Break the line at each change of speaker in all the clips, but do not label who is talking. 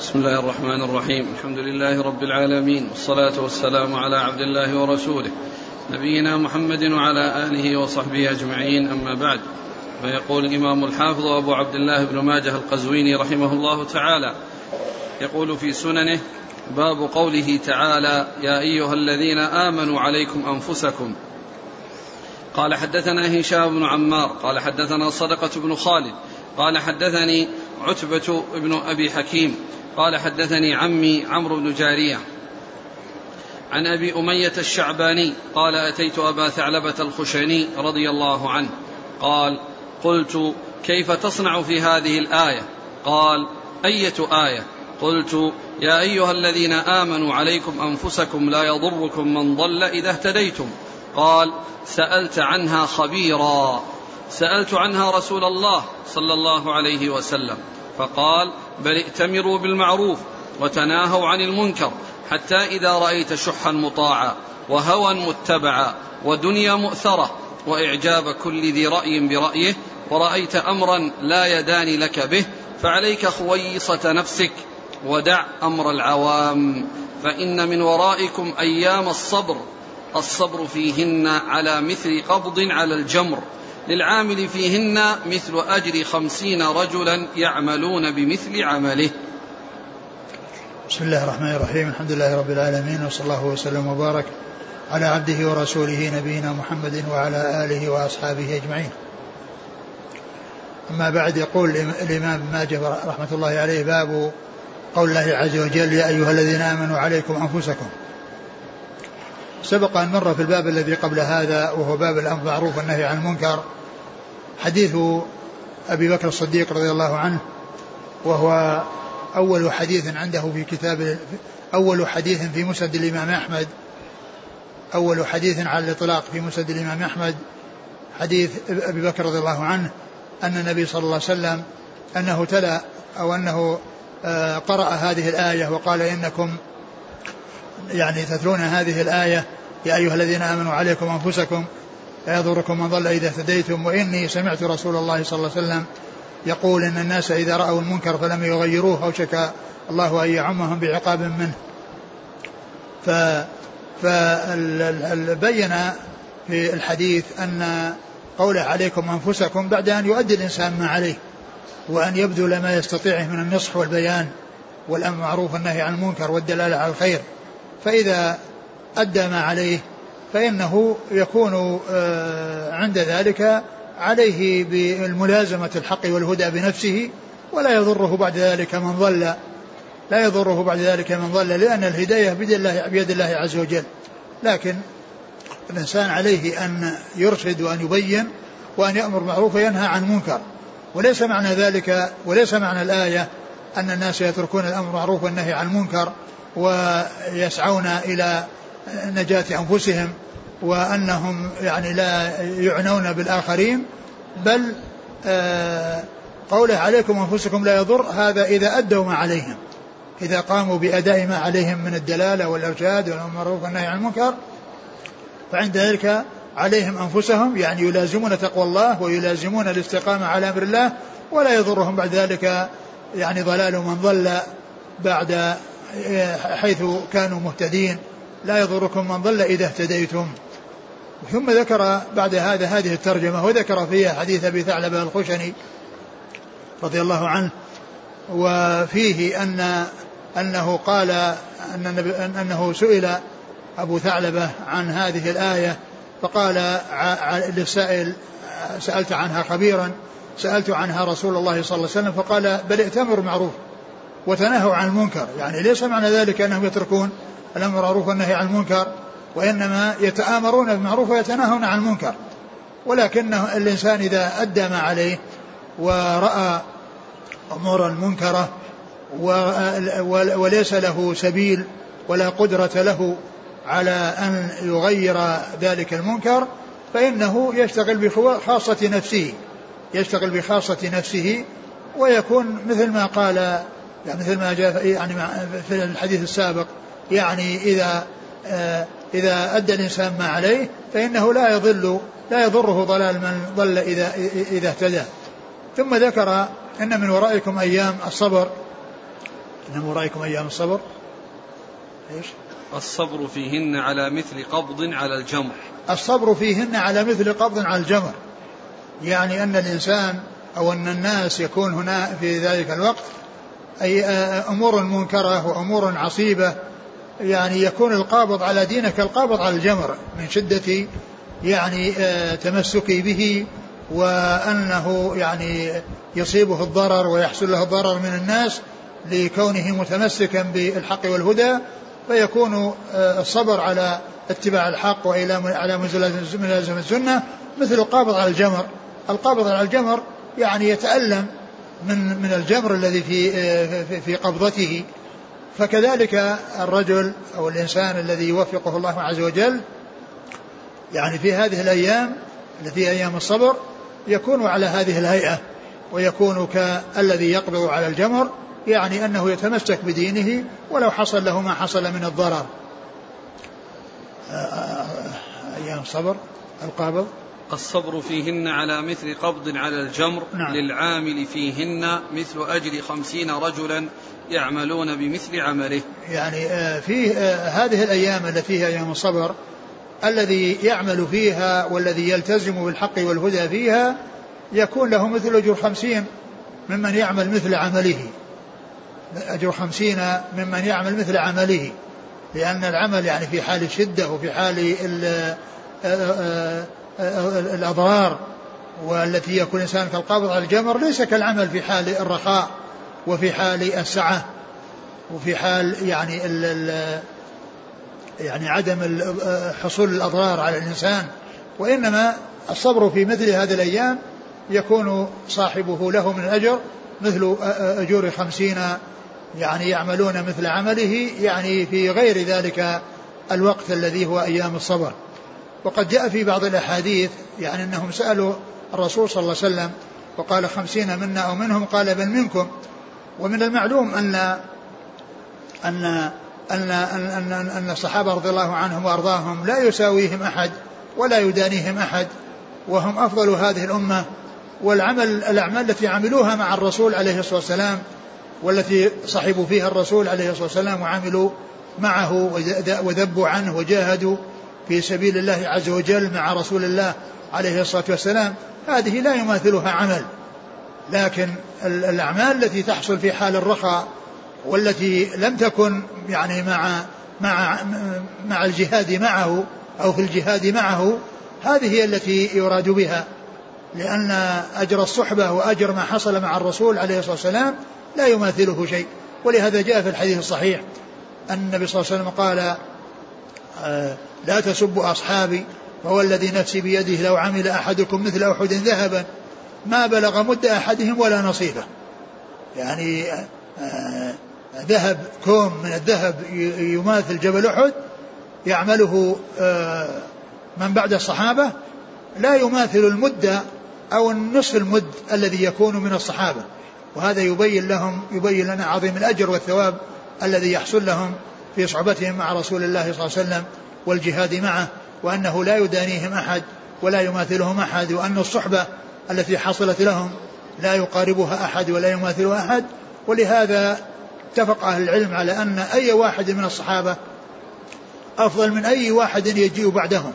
بسم الله الرحمن الرحيم. الحمد لله رب العالمين والصلاة والسلام على عبد الله ورسوله نبينا محمد وعلى آله وصحبه أجمعين. أما بعد فيقول الإمام الحافظ أبو عبد الله بن ماجه القزويني رحمه الله تعالى يقول في سننه باب قوله تعالى يا أيها الذين آمنوا عليكم أنفسكم. قال حدثنا هشام بن عمار قال حدثنا صدقة بن خالد قال حدثني عتبة بن أبي حكيم قال حدثني عمي عمرو بن جارية عن أبي أمية الشعباني قال أتيت أبا ثعلبة الخشني رضي الله عنه قال قلت كيف تصنع في هذه الآية قال أية آية قلت يا أيها الذين آمنوا عليكم أنفسكم لا يضركم من ضل إذا اهتديتم قال سألت عنها خبيرا سألت عنها رسول الله صلى الله عليه وسلم فقال بل ائتمروا بالمعروف وتناهوا عن المنكر حتى إذا رأيت شحا مطاعا وهوى متبعا ودنيا مؤثرة وإعجاب كل ذي رأي برأيه ورأيت أمرا لا يدان لك به فعليك خويصة نفسك ودع أمر العوام فإن من ورائكم أيام الصبر الصبر فيهن على مثل قبض على الجمر للعامل فيهن مثل أجر خمسين رجلا يعملون بمثل عمله.
بسم الله الرحمن الرحيم. الحمد لله رب العالمين وصلى الله وسلم وبارك على عبده ورسوله نبينا محمد وعلى آله وأصحابه أجمعين. أما بعد يقول الإمام ماجه رحمة الله عليه باب قول الله عز وجل يا أيها الذين آمنوا عليكم أنفسكم سبق أن مر في الباب الذي قبل هذا وهو باب الأمر بالمعروف والنهي عن المنكر حديث أبي بكر الصديق رضي الله عنه وهو أول حديث عنده في كتاب أول حديث في مسند الإمام أحمد أول حديث على الإطلاق في مسند الإمام أحمد حديث أبي بكر رضي الله عنه أن النبي صلى الله عليه وسلم أنه تلا أو أنه آه، قرأ هذه الآية وقال إنكم يعني تتلون هذه الآية يا أيها الذين آمنوا عليكم أنفسكم لا يضركم من ضل إذا اهتديتم وإني سمعت رسول الله صلى الله عليه وسلم يقول إن الناس إذا رأوا المنكر فلم يغيروه أوشك الله أن يعمهم بعقاب منه. ف فبين في الحديث أن قوله عليكم أنفسكم بعد أن يؤدي الإنسان ما عليه وأن يبذل ما يستطيعه من النصح والبيان والأمر معروف والنهي عن المنكر والدلالة على الخير. فإذا أدى ما عليه فإنه يكون آه، عند ذلك عليه بالملازمة الحق والهدى بنفسه ولا يضره بعد ذلك من ضل لا يضره بعد ذلك من ضل لأن الهداية بيد الله, بيد الله عز وجل. لكن الإنسان عليه أن يرشد وأن يبين وأن يأمر معروف وينهى عن منكر وليس معنى ذلك وليس معنى الآية أن الناس يتركون الأمر معروف والنهي عن المنكر ويسعون إلى نجاة أنفسهم وأنهم يعني لا يعنون بالآخرين بل آه، قوله عليكم أنفسكم لا يضر هذا إذا أدوا ما عليهم. إذا قاموا بأداء ما عليهم من الدلالة والإرشاد والمعروف والنهي عن المنكر فعند ذلك عليهم أنفسهم يعني يلازمون تقوى الله ويلازمون الاستقامة على أمر الله ولا يضرهم بعد ذلك يعني ضلال من ضل بعد حيث كانوا مهتدين. لا يضركم من ضل إذا اهتديتم. ثم ذكر بعد هذا هذه الترجمة وذكر فيها حديث أبي ثعلبة الخشني رضي الله عنه وفيه أن أنه قال أن أنه سئل أبو ثعلبة عن هذه الآية فقال للسائل سألت عنها خبيرا سألت عنها رسول الله صلى الله عليه وسلم فقال بل ائتمر معروف وتناهوا عن المنكر. يعني ليس معنى ذلك أنهم يتركون الأمر بالمعروف والنهي عن المنكر وإنما يتآمرون بالمعروف ويتناهون عن المنكر. ولكن الإنسان إذا أدى ما عليه ورأى أمورا منكرة وليس له سبيل ولا قدرة له على أن يغير ذلك المنكر فإنه يشتغل بخاصة نفسه يشتغل بخاصة نفسه ويكون مثل ما قال يعني مثل ما جاء يعني في الحديث السابق يعني إذا آه، إذا أدى الإنسان ما عليه فإنه لا يضل لا يضره ضلال من ضل إذا إذا اهتدى. ثم ذكر أن من ورائكم أيام الصبر. إنما رأيكم أيام الصبر.
إيش؟ الصبر فيهن على مثل قبض على الجمر
الصبر فيهن على مثل قبض على الجمر يعني أن الإنسان أو أن الناس يكون هنا في ذلك الوقت أي أمور منكرة وأمور عصيبة يعني يكون القابض على دينه كالقابض على الجمر من شدة يعني تمسكي به وأنه يعني يصيبه الضرر ويحصل له الضرر من الناس لكونه متمسكا بالحق والهدى فيكون الصبر على اتباع الحق وإلى على ملازمه السنة مثل القابض على الجمر. القابض على الجمر يعني يتألم من من الجمر الذي في في قبضته. فكذلك الرجل أو الإنسان الذي يوفقه الله عز وجل يعني في هذه الأيام التي أيام الصبر يكون على هذه الهيئة ويكون كالذي يقبض على الجمر يعني أنه يتمسك بدينه ولو حصل له ما حصل من الضرر. أيام الصبر القابض
الصبر فيهن على مثل قبض على الجمر نعم. للعامل فيهن مثل أجر خمسين رجلا يعملون بمثل عمله.
يعني آه، في آه، هذه الأيام التي هي أيام الصبر الذي يعمل فيها والذي يلتزم بالحق والهدى فيها يكون له مثل أجر خمسين ممن يعمل مثل عمله. أجر خمسين ممن يعمل مثل عمله. لأن العمل يعني في حال الشدة وفي حال آه، الأضرار والتي يكون الإنسان كالقابض على الجمر ليس كالعمل في حال الرخاء وفي حال السعة وفي حال يعني ال ال يعني عدم حصول الأضرار على الإنسان وإنما الصبر في مثل هذه الأيام يكون صاحبه له من الأجر مثل أجور خمسين يعني يعملون مثل عمله يعني في غير ذلك الوقت الذي هو أيام الصبر. وقد جاء في بعض الأحاديث يعني أنهم سألوا الرسول صلى الله عليه وسلم وقال خمسين منا أو منهم قال بل منكم. ومن المعلوم أن أن أن أن, أن, أن الصحابة رضي الله عنهم وأرضاهم لا يساويهم أحد ولا يدانيهم أحد وهم أفضل هذه الأمة. والعمل الأعمال التي عملوها مع الرسول عليه الصلاة والسلام والتي صحبوا فيها الرسول عليه الصلاة والسلام وعملوا معه وذبوا عنه وجاهدوا في سبيل الله عز وجل مع رسول الله عليه الصلاة والسلام هذه لا يماثلها عمل. لكن الأعمال التي تحصل في حال الرخاء والتي لم تكن يعني مع مع مع الجهاد معه أو في الجهاد معه هذه هي التي يراد بها. لأن أجر الصحبة وأجر ما حصل مع الرسول عليه الصلاة والسلام لا يماثله شيء. ولهذا جاء في الحديث الصحيح أن النبي صلى الله عليه وسلم قال آه، لا تسبوا أصحابي فهو الذي نفسي بيده لو عمل أحدكم مثل أحد ذهبا. ما بلغ مد أحدهم ولا نصيبه. يعني آه، ذهب كوم من الذهب يماثل جبل أحد يعمله آه، من بعد الصحابة لا يماثل المد أو النصف المد الذي يكون من الصحابة. وهذا يبين لهم يبين لنا عظيم الأجر والثواب الذي يحصل لهم في صحبتهم مع رسول الله صلى الله عليه وسلم. والجهاد معه وأنه لا يدانيهم أحد ولا يماثلهم أحد وأن الصحبة التي حصلت لهم لا يقاربها أحد ولا يماثلها أحد. ولهذا اتفق أهل العلم على أن أي واحد من الصحابة أفضل من أي واحد يجيء بعدهم.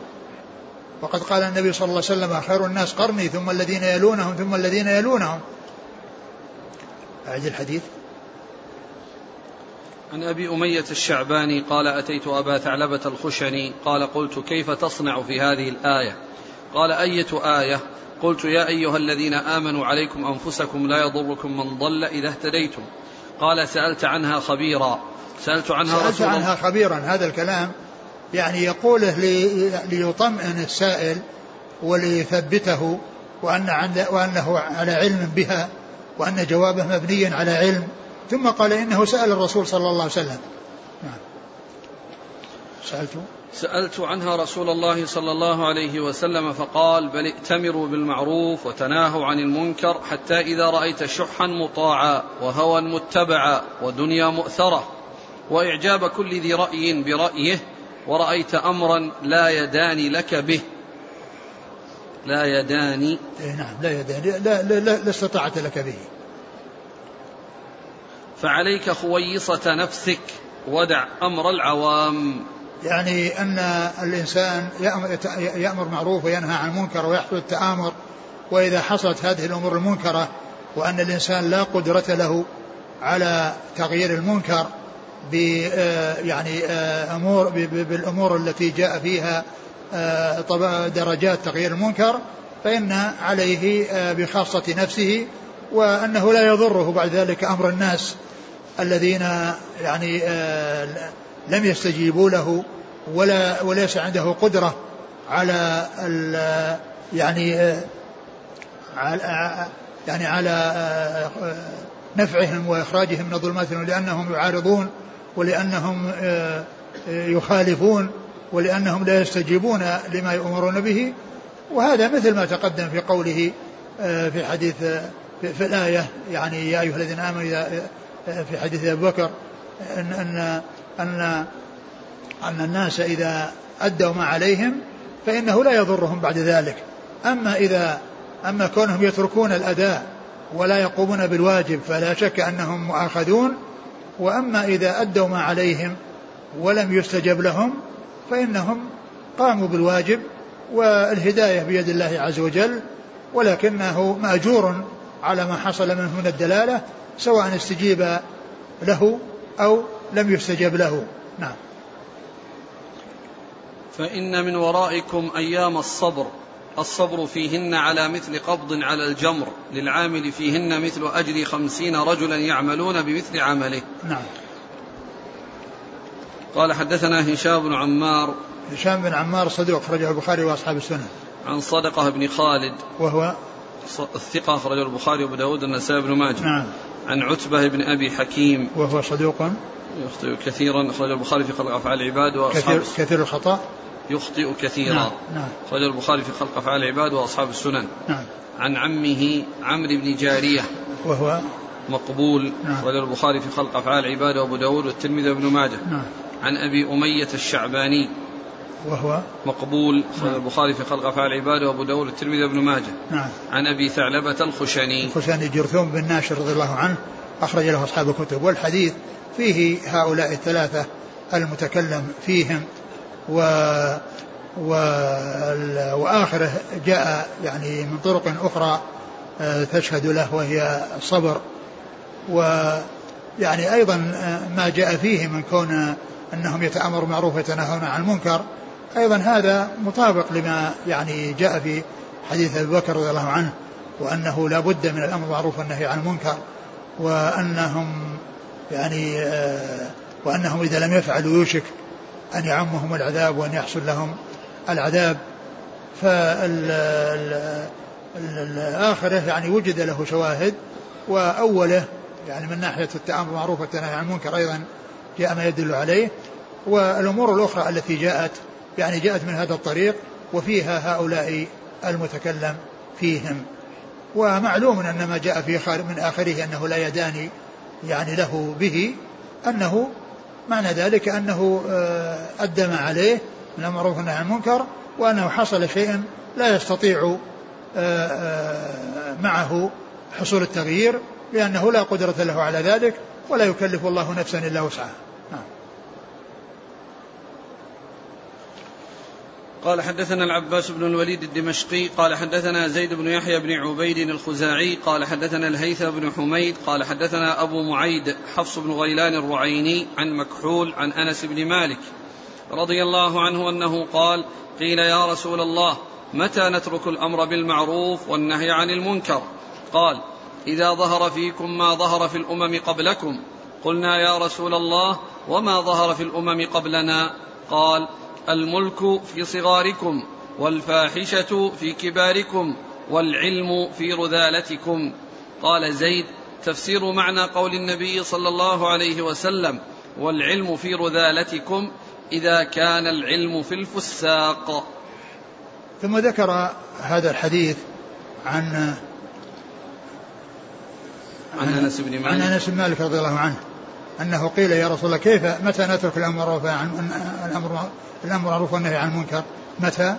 وقد قال النبي صلى الله عليه وسلم خير الناس قرني ثم الذين يلونهم ثم الذين يلونهم. أعد الحديث.
عن أبي أمية الشعباني قال أتيت أبا ثعلبة الخشني قال قلت كيف تصنع في هذه الآية؟ قال أية آية؟ قلت يا أيها الذين آمنوا عليكم أنفسكم لا يضركم من ضل إذا اهتديتم. قال سألت عنها خبيرا. سألت عنها
سألت رسول عنها خبيرا. هذا الكلام يعني يقوله ليطمئن السائل وليثبته وأن وأنه على علم بها وأن جوابه مبني على علم. ثم قال إنه سأل الرسول صلى الله عليه وسلم. نعم
سألت؟ سألت عنها رسول الله صلى الله عليه وسلم فقال بل ائتمروا بالمعروف وتناهوا عن المنكر حتى إذا رأيت شحا مطاعا وهوى متبعا ودنيا مؤثرة. وإعجاب كل ذي رأي برأيه ورأيت أمرا لا يداني لك به. لا يداني
إيه نعم لا يداني لا, لا, لا, لا استطاعت لك به.
فعليك خويصة نفسك ودع أمر العوام.
يعني أن الإنسان يأمر معروف وينهى عن المنكر ويحصل التآمر وإذا حصلت هذه الأمور المنكرة وأن الإنسان لا قدرة له على تغيير المنكر ب آه، يعني آه، امور بالأمور التي جاء فيها آه، درجات تغيير المنكر فإن عليه بخاصة نفسه وأنه لا يضره بعد ذلك أمر الناس الذين يعني لم يستجيبوا له ولا وليس عنده قدرة على يعني على يعني على نفعهم وإخراجهم من الظلمات لأنهم يعارضون ولأنهم آه، آه، يخالفون ولأنهم لا يستجيبون لما يؤمرون به. وهذا مثل ما تقدم في قوله آه، في حديث في الآية يعني يا أيها الذين آمنوا إذا في حديث أبي بكر أن أن أن أن الناس إذا أدوا ما عليهم فإنه لا يضرهم بعد ذلك. أما إذا أما كونهم يتركون الأداء ولا يقومون بالواجب فلا شك أنهم مؤاخذون. وأما إذا أدوا ما عليهم ولم يستجب لهم فإنهم قاموا بالواجب والهداية بيد الله عز وجل ولكنه مأجور على ما حصل منه من الدلالة سواء استجيب له أو لم يستجب له. نعم.
فإن من ورائكم أيام الصبر الصبر فيهن على مثل قبض على الجمر للعامل فيهن مثل أجر خمسين رجلا يعملون بمثل عمله.
نعم.
قال حدثنا هشام بن عمار.
هشام بن عمار صدوق أخرجه البخاري وأصحاب السنة.
عن صدقة بن خالد.
وهو
الثقة أخرجه البخاري وأبو داود النسائي بن ماجه.
نعم.
عن عتبة بن أبي حكيم.
وهو صدوق.
يخطئ كثيرا أخرج البخاري في خلق أفعال العباد
وأصحاب كثير, كثير الخطأ.
يخطئ كثيرا.
نعم نعم.
خرج البخاري في خلق أفعال العباد وأصحاب السنن.
نعم.
عن عمه عمرو بن جارية.
وهو؟
مقبول.
نعم.
خرج البخاري في خلق أفعال العباد وأبو داود والترمذي وابن ماجه.
نعم.
عن أبي أمية الشعباني.
وهو
مقبول نعم. البخاري في خلق أفعال العباد وأبو داود والترمذي وابن ماجه.
نعم.
عن أبي ثعلبة الخشني.
الخشني جرثوم بن ناشر رضي الله عنه أخرج له أصحاب الكتب والحديث فيه هؤلاء الثلاثة المتكلم فيهم و وآخره جاء يعني من طرق أخرى آه، تشهد له وهي الصبر. ويعني أيضا آه، ما جاء فيه من كون أنهم يتأمروا معروف ويتناهون عن المنكر أيضا هذا مطابق لما يعني جاء في حديث أبي بكر رضي الله عنه وأنه لا بد من الأمر بالمعروف والنهي عن المنكر وأنهم يعني آه، وأنهم إذا لم يفعلوا يوشك أن يعمهم العذاب وأن يحصل لهم العذاب فالآخرة يعني وجد له شواهد وأوله يعني من ناحية التآمر بالمعروف والتنهي عن المنكر أيضا جاء ما يدل عليه والأمور الأخرى التي جاءت يعني جاءت من هذا الطريق وفيها هؤلاء المتكلم فيهم. ومعلوم أن ما جاء في من آخره أنه لا يداني يعني له به أنه معنى ذلك أنه آه، أدى ما عليه من المعروف والنهي عن المنكر وأنه حصل شيء لا يستطيع آه، آه، معه حصول التغيير لأنه لا قدرة له على ذلك ولا يكلف الله نفسا إلا وسعها.
قال حدثنا العباس بن الوليد الدمشقي قال حدثنا زيد بن يحيى بن عبيد الخزاعي قال حدثنا الهيثم بن حميد قال حدثنا أبو معيد حفص بن غيلان الرعيني عن مكحول عن أنس بن مالك رضي الله عنه أنه قال قيل يا رسول الله متى نترك الأمر بالمعروف والنهي عن المنكر؟ قال إذا ظهر فيكم ما ظهر في الأمم قبلكم. قلنا يا رسول الله وما ظهر في الأمم قبلنا؟ قال الملك في صغاركم والفاحشة في كباركم والعلم في رذالتكم. قال زيد تفسير معنى قول النبي صلى الله عليه وسلم والعلم في رذالتكم إذا كان العلم في الفساق.
ثم ذكر هذا الحديث عن
عن أنس بن مالك.
عن أنس بن مالك رضي الله عنه. أنه قيل يا رسول الله كيف متى نترك الأمر عن الامر الأمر معروف والنهي عن المنكر؟ متى؟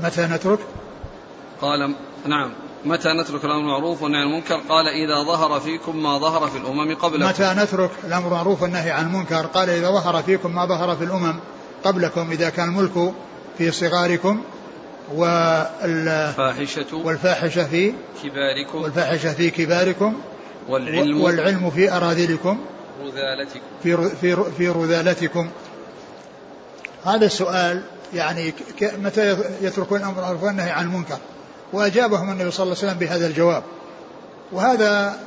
متى نترك؟
قال نعم. متى نترك الأمر المعروف والنهي عن المنكر؟ قال إذا ظهر فيكم ما ظهر في الأمم قبلكم.
متى نترك الأمر المعروف والنهي عن المنكر؟ قال إذا ظهر فيكم ما ظهر في الأمم قبلكم إذا كان الملك في صغاركم
والفاحشة
والفاحشة في
كباركم.
والفاحشة في كباركم
والعلم.
والعلم في أراذلكم.
رذالتكم.
في في في رذالتكم. هذا السؤال يعني متى يتركون الأمر بالمعروف والنهي عن المنكر؟ وأجابهم النبي صلى الله عليه وسلم بهذا الجواب. وهذا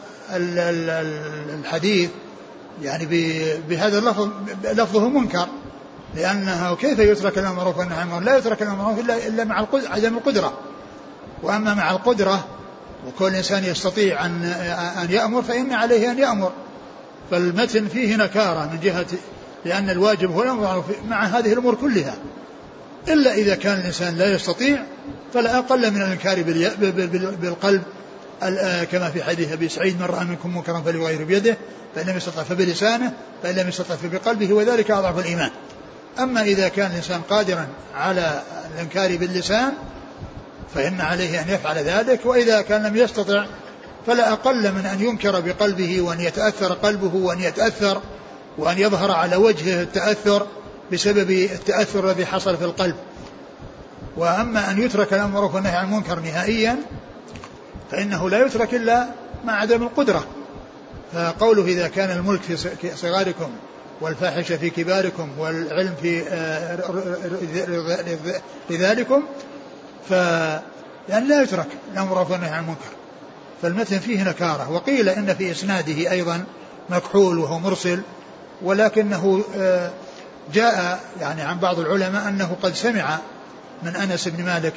الحديث يعني بهذا اللفظ لفظه منكر. لأنه كيف يترك الأمر والنهي عن المنكر؟ لا يترك الأمر بالمعروف إلا إلا مع عدم القدرة. وأما مع القدرة وكل إنسان يستطيع أن أن يأمر فإن عليه أن يأمر. فالمتن فيه نكارة من جهة لأن الواجب هو الأمر مع هذه الأمور كلها. إلا إذا كان الإنسان لا يستطيع فلا أقل من الإنكار بالقلب. كما في حديث أبي سعيد من رأى منكم منكرا فليغير بيده فإن لم يستطع فبلسانه فإن لم يستطع فبقلبه وذلك أضعف الإيمان. أما إذا كان الإنسان قادرا على الإنكار باللسان فإن عليه أن يفعل ذلك وإذا كان لم يستطع فلا أقل من أن ينكر بقلبه وأن يتأثر قلبه وأن يتأثر وأن يظهر على وجهه التأثر بسبب التأثر الذي حصل في القلب وأما أن يترك الأمر والنهي عن المنكر نهائيا فإنه لا يترك إلا مع عدم القدرة فقوله إذا كان الملك في صغاركم والفاحشة في كباركم والعلم في لذلكم ف يعني لا يترك الأمر والنهي عن المنكر فالمتن فيه نكارة وقيل إن في إسناده أيضا مكحول وهو مرسل ولكنه آه، جاء يعني عن بعض العلماء أنه قد سمع من أنس بن مالك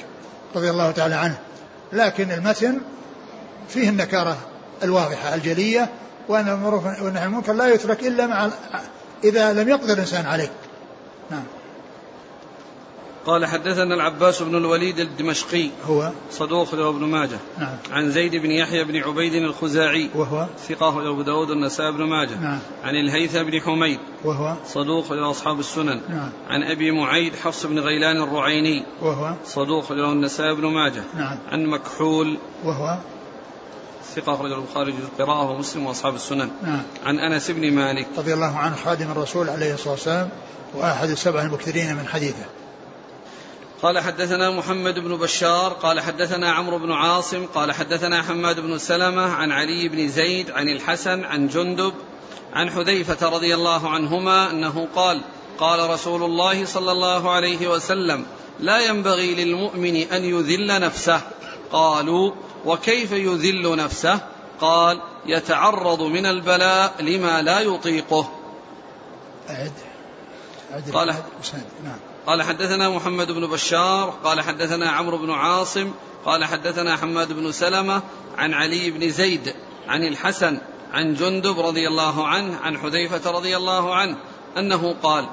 رضي الله تعالى عنه. لكن المتن فيه النكارة الواضحة الجلية وأن المعروف والنهي عن المنكر لا يترك إلا مع إذا لم يقدر الإنسان عليه. نعم.
قال حدثنا العباس بن الوليد الدمشقي.
هو؟
صدوق له ابن ماجه.
نعم.
عن زيد بن يحيى بن عبيد الخزاعي.
وهو؟
ثقة له أبو داود النسائي بن ماجه.
نعم.
عن الهيثم بن حميد.
وهو؟
صدوق له أصحاب السنن.
نعم.
عن أبي معيد حفص بن غيلان الرعيني.
وهو؟
صدوق له النسائي بن ماجه.
نعم.
عن مكحول.
وهو؟
ثقة أخرج البخاري جزء القراءة ومسلم وأصحاب السنن.
نعم.
عن أنس بن مالك.
رضي الله عنه خادم الرسول عليه الصلاة والسلام وأحد السبع المكثرين من حديثه.
قال حدثنا محمد بن بشار قال حدثنا عمرو بن عاصم قال حدثنا حماد بن سلمة عن علي بن زيد عن الحسن عن جندب عن حذيفة رضي الله عنهما أنه قال قال رسول الله صلى الله عليه وسلم لا ينبغي للمؤمن أن يذل نفسه. قالوا وكيف يذل نفسه؟ قال يتعرض من البلاء لما لا يطيقه.
أعد أعد
قال
نعم.
قال حدثنا محمد بن بشار قال حدثنا عمرو بن عاصم قال حدثنا حماد بن سلمة عن علي بن زيد عن الحسن عن جندب رضي الله عنه عن حذيفة رضي الله عنه أنه قال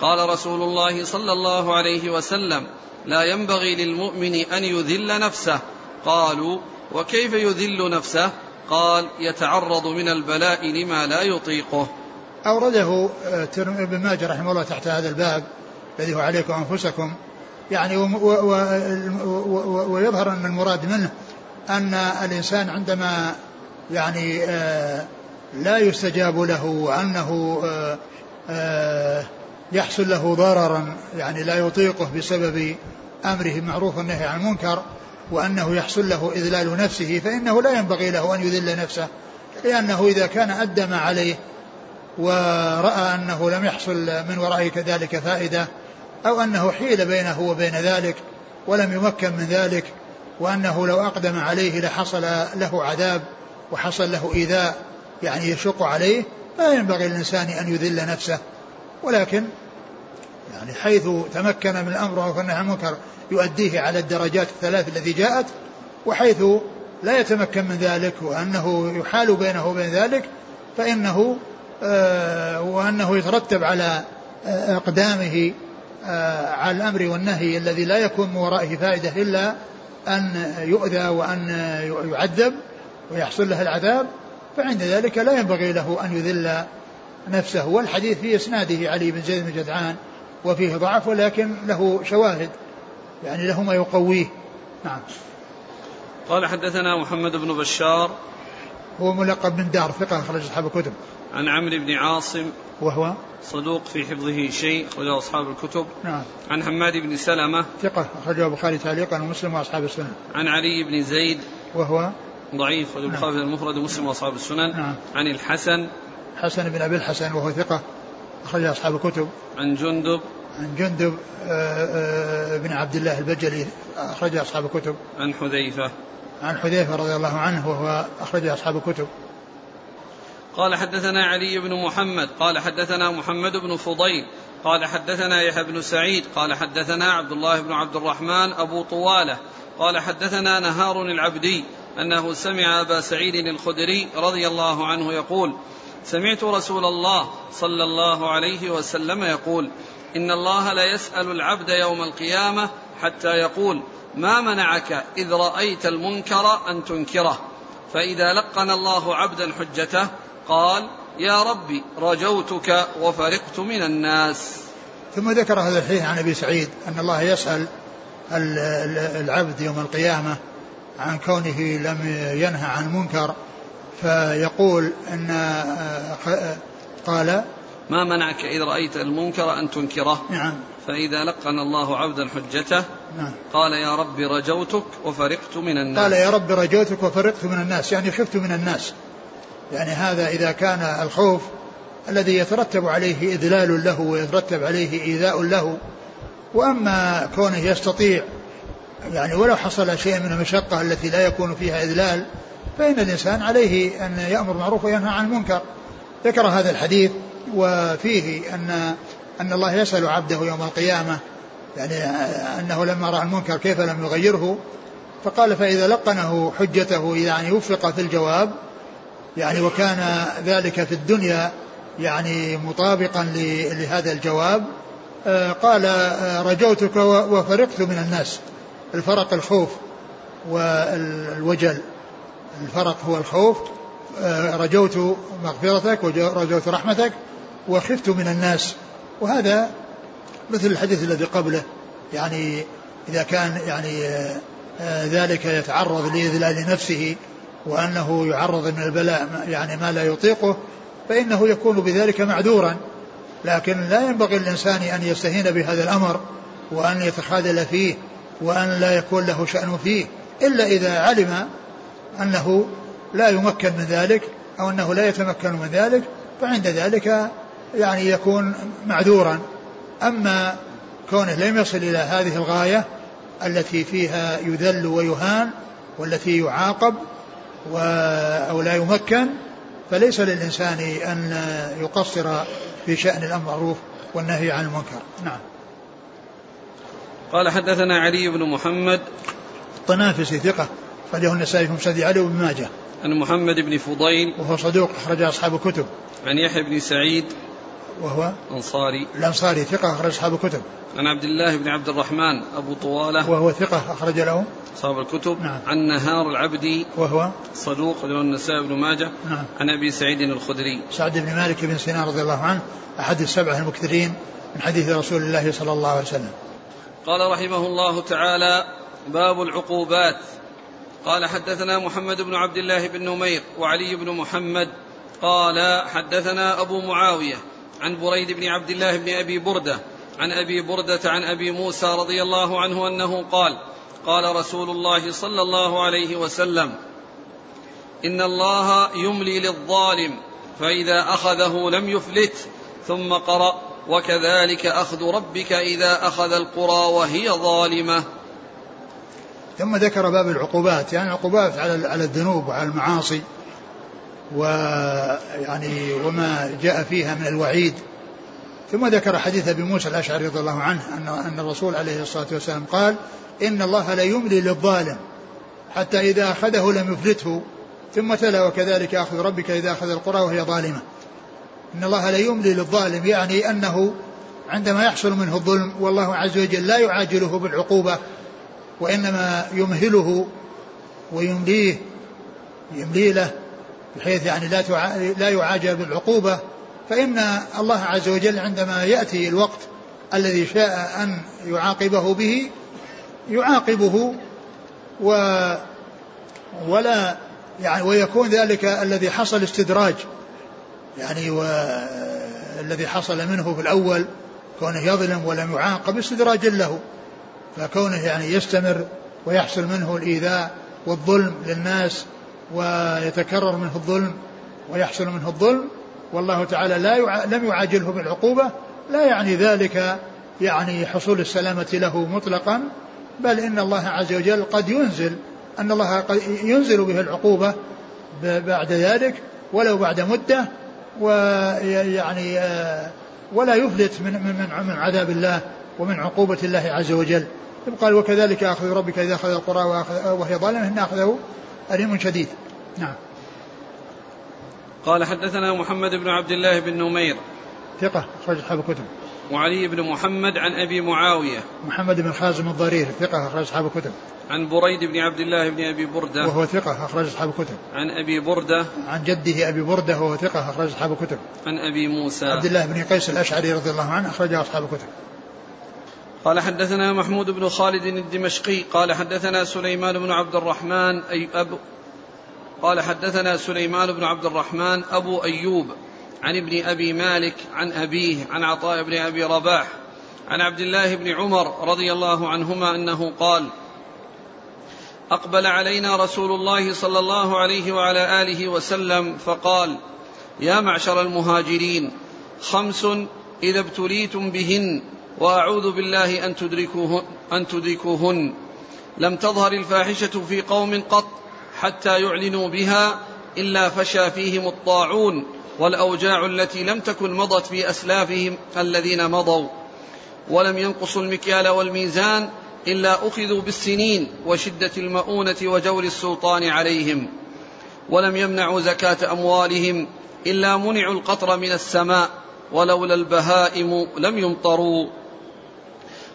قال رسول الله صلى الله عليه وسلم لا ينبغي للمؤمن أن يذل نفسه. قالوا وكيف يذل نفسه؟ قال يتعرض من البلاء لما لا يطيقه.
أورده آه، ابن ماجه رحمه الله تحت هذا الباب الذي هو عليكم أنفسكم. يعني ويظهر أن المراد منه أن الإنسان عندما يعني آه، لا يستجاب له وأنه آه، آه، يحصل له ضررا يعني لا يطيقه بسبب أمره بالمعروف والنهي عن المنكر وأنه يحصل له إذلال نفسه فإنه لا ينبغي له أن يذل نفسه لأنه إذا كان أدى ما عليه ورأى أنه لم يحصل من ورائه كذلك فائدة أو أنه حيل بينه وبين ذلك ولم يمكن من ذلك وأنه لو أقدم عليه لحصل له عذاب وحصل له إيذاء يعني يشق عليه لا ينبغي للإنسان أن يذل نفسه. ولكن يعني حيث تمكن من الأمر والنهي عن المنكر يؤديه على الدرجات الثلاث التي جاءت وحيث لا يتمكن من ذلك وأنه يحال بينه وبين ذلك فإنه آه وأنه يترتب على آه أقدامه على الأمر والنهي الذي لا يكون من ورائه فائدة إلا أن يؤذى وأن يعذب ويحصل له العذاب فعند ذلك لا ينبغي له أن يذل نفسه. والحديث في إسناده علي بن زيد بن جدعان وفيه ضعف ولكن له شواهد يعني له ما يقويه. نعم.
قال حدثنا محمد بن بشار.
هو ملقب بن دار ثقة أخرج أصحاب الكتب.
عن عمرو بن عاصم.
وهو
صدوق في حفظه شيء أخرجه أصحاب الكتب.
نعم.
عن حماد بن سلمة.
ثقة أخرجه البخاري تعليقا ومسلم وأصحاب السنن.
عن علي بن زيد.
وهو؟
ضعيف أخرجه البخاري نعم. المفرد ومسلم وأصحاب السنن.
نعم.
عن الحسن.
حسن بن أبي الحسن وهو ثقة أخرج أصحاب الكتب.
عن جندب.
عن جندب آه، آه، بن عبد الله البجلي أخرج أصحاب الكتب.
عن حذيفة.
عن حذيفة رضي الله عنه وهو أخرج أصحاب الكتب.
قال حدثنا علي بن محمد قال حدثنا محمد بن فضيل قال حدثنا يحيى بن سعيد قال حدثنا عبد الله بن عبد الرحمن أبو طوالة قال حدثنا نهار العبدي أنه سمع أبا سعيد الخدري رضي الله عنه يقول سمعت رسول الله صلى الله عليه وسلم يقول إن الله لا يسأل العبد يوم القيامة حتى يقول ما منعك إذ رأيت المنكر أن تنكره؟ فإذا لقن الله عبدا حجته قال يا ربي رجوتك وفرقت من الناس.
ثم ذكر هذا الحديث عن أبي سعيد أن الله يسأل العبد يوم القيامة عن كونه لم ينهى عن منكر فيقول إن قال
ما منعك إذ رأيت المنكر أن تنكره؟
نعم.
فإذا لقن الله عبدا حجته
نعم.
قال يا رب رجوتك وفرقت من الناس.
قال يا رب رجوتك وفرقت من الناس يعني خفت من الناس. يعني هذا إذا كان الخوف الذي يترتب عليه إذلال له ويترتب عليه إيذاء له. وأما كونه يستطيع يعني ولو حصل شيء من المشقة التي لا يكون فيها إذلال فإن الإنسان عليه أن يأمر بالمعروف وينهى عن المنكر. ذكر هذا الحديث وفيه أن أن الله يسأل عبده يوم القيامة يعني أنه لما رأى المنكر كيف لم يغيره؟ فقال فإذا لقنه حجته يعني وفق في الجواب يعني وكان ذلك في الدنيا يعني مطابقا لهذا الجواب آه، قال آه، رجوتك وفرقت من الناس. الفرق الخوف والوجل. الفرق هو الخوف آه، رجوت مغفرتك ورجوت رحمتك وخفت من الناس. وهذا مثل الحديث الذي قبله. يعني إذا كان يعني ذلك يتعرض لإذلال نفسه وأنه يعرض من البلاء يعني ما لا يطيقه فإنه يكون بذلك معذورا. لكن لا ينبغي للإنسان أن يستهين بهذا الأمر وأن يتخاذل فيه وأن لا يكون له شأن فيه إلا إذا علم أنه لا يمكن من ذلك أو أنه لا يتمكن من ذلك فعند ذلك يعني يكون معذورا. أما كونه لم يصل إلى هذه الغاية التي فيها يذل ويهان والتي يعاقب أو لا يمكن فليس للإنسان أن يقصر في شأن الأمر المعروف والنهي عن المنكر. نعم.
قال حدثنا علي بن محمد.
الطنافسي ثقة أخرجه النسائي في مسند علي وابن ماجه.
عن محمد بن فضيل.
وهو صدوق أخرج أصحاب الكتب.
عن يحيى بن سعيد.
وهو
أنصاري.
الأنصاري ثقة أخرج أصحاب الكتب.
عن عبد الله بن عبد الرحمن أبو طوالة.
وهو ثقة أخرج له.
أصحاب الكتب.
نعم.
عن نهار العبدي
وهو
صدوق له النسائي بن ماجه.
نعم.
عن أبي سعيد الخدري.
سعد بن مالك بن سنان رضي الله عنه أحد السبعة المكثرين من حديث رسول الله صلى الله عليه وسلم.
قال رحمه الله تعالى باب العقوبات. قال حدثنا محمد بن عبد الله بن نمير وعلي بن محمد. قال حدثنا أبو معاوية عن بريد بن عبد الله بن أبي بردة عن أبي بردة عن أبي موسى رضي الله عنه أنه قال قال رسول الله صلى الله عليه وسلم إن الله يملي للظالم فإذا أخذه لم يفلت ثم قرأ وكذلك أخذ ربك إذا أخذ القرى وهي ظالمة.
ثم ذكر باب العقوبات يعني العقوبات على الذنوب وعلى المعاصي. ويعني وما جاء فيها من الوعيد. ثم ذكر حديث أبي موسى الأشعري رضي الله عنه ان أن الرسول عليه الصلاة والسلام قال إن الله لا يملي للظالم حتى إذا أخذه لم يفلته. ثم تلا وكذلك أخذ ربك إذا أخذ القرى وهي ظالمة. إن الله لا يملي للظالم يعني أنه عندما يحصل منه الظلم والله عز وجل لا يعاجله بالعقوبة وإنما يمهله ويمليه يملي له بحيث يعني لا لا يعاجل بالعقوبة فإن الله عز وجل عندما يأتي الوقت الذي شاء أن يعاقبه به يعاقبه و ولا يعني ويكون ذلك الذي حصل استدراج يعني والذي حصل منه في الأول كونه يظلم ولم يعاقب استدراج له فكونه يعني يستمر ويحصل منه الإيذاء والظلم للناس ويتكرر منه الظلم ويحصل منه الظلم والله تعالى لا يع... لم يعاجله بالعقوبة لا يعني ذلك يعني حصول السلامة له مطلقا بل إن الله عز وجل قد ينزل أن الله قد ينزل به العقوبة بعد ذلك ولو بعد مدة ويعني آه، ولا يفلت من من من عذاب الله ومن عقوبة الله عز وجل. قال وكذلك أخذ ربك إذا أخذ القرى وهي ظالمة إن أخذه أليم شديد؟ نعم.
قال حدثنا محمد بن عبد الله بن نمير.
ثقة أخرج أصحاب الكتب.
وعلي بن محمد عن أبي معاوية.
محمد بن خازم الضرير ثقة أخرج أصحاب الكتب.
عن بريد بن عبد الله بن أبي بردة.
وهو ثقة أخرج أصحاب الكتب.
عن أبي بردة.
عن جده أبي بردة وهو ثقة أخرج أصحاب الكتب.
عن أبي موسى.
عبد الله بن قيس الأشعري رضي الله عنه أخرج أصحاب الكتب.
قال حدثنا محمود بن خالد الدمشقي قال حدثنا سليمان بن عبد الرحمن أي أبو قال حدثنا سليمان بن عبد الرحمن أبو أيوب عن ابن أبي مالك عن أبيه عن عطاء بن أبي رباح عن عبد الله بن عمر رضي الله عنهما أنه قال أقبل علينا رسول الله صلى الله عليه وعلى آله وسلم فقال يا معشر المهاجرين خمس إذا ابتليتم بهن وأعوذ بالله أن تدركوهن, أن تدركوهن. لم تظهر الفاحشة في قوم قط حتى يعلنوا بها إلا فشى فيهم الطاعون والأوجاع التي لم تكن مضت في أسلافهم الذين مضوا. ولم ينقصوا المكيال والميزان إلا أخذوا بالسنين وشدة المؤونة وجور السلطان عليهم. ولم يمنعوا زكاة أموالهم إلا منعوا القطر من السماء ولولا البهائم لم يمطروا.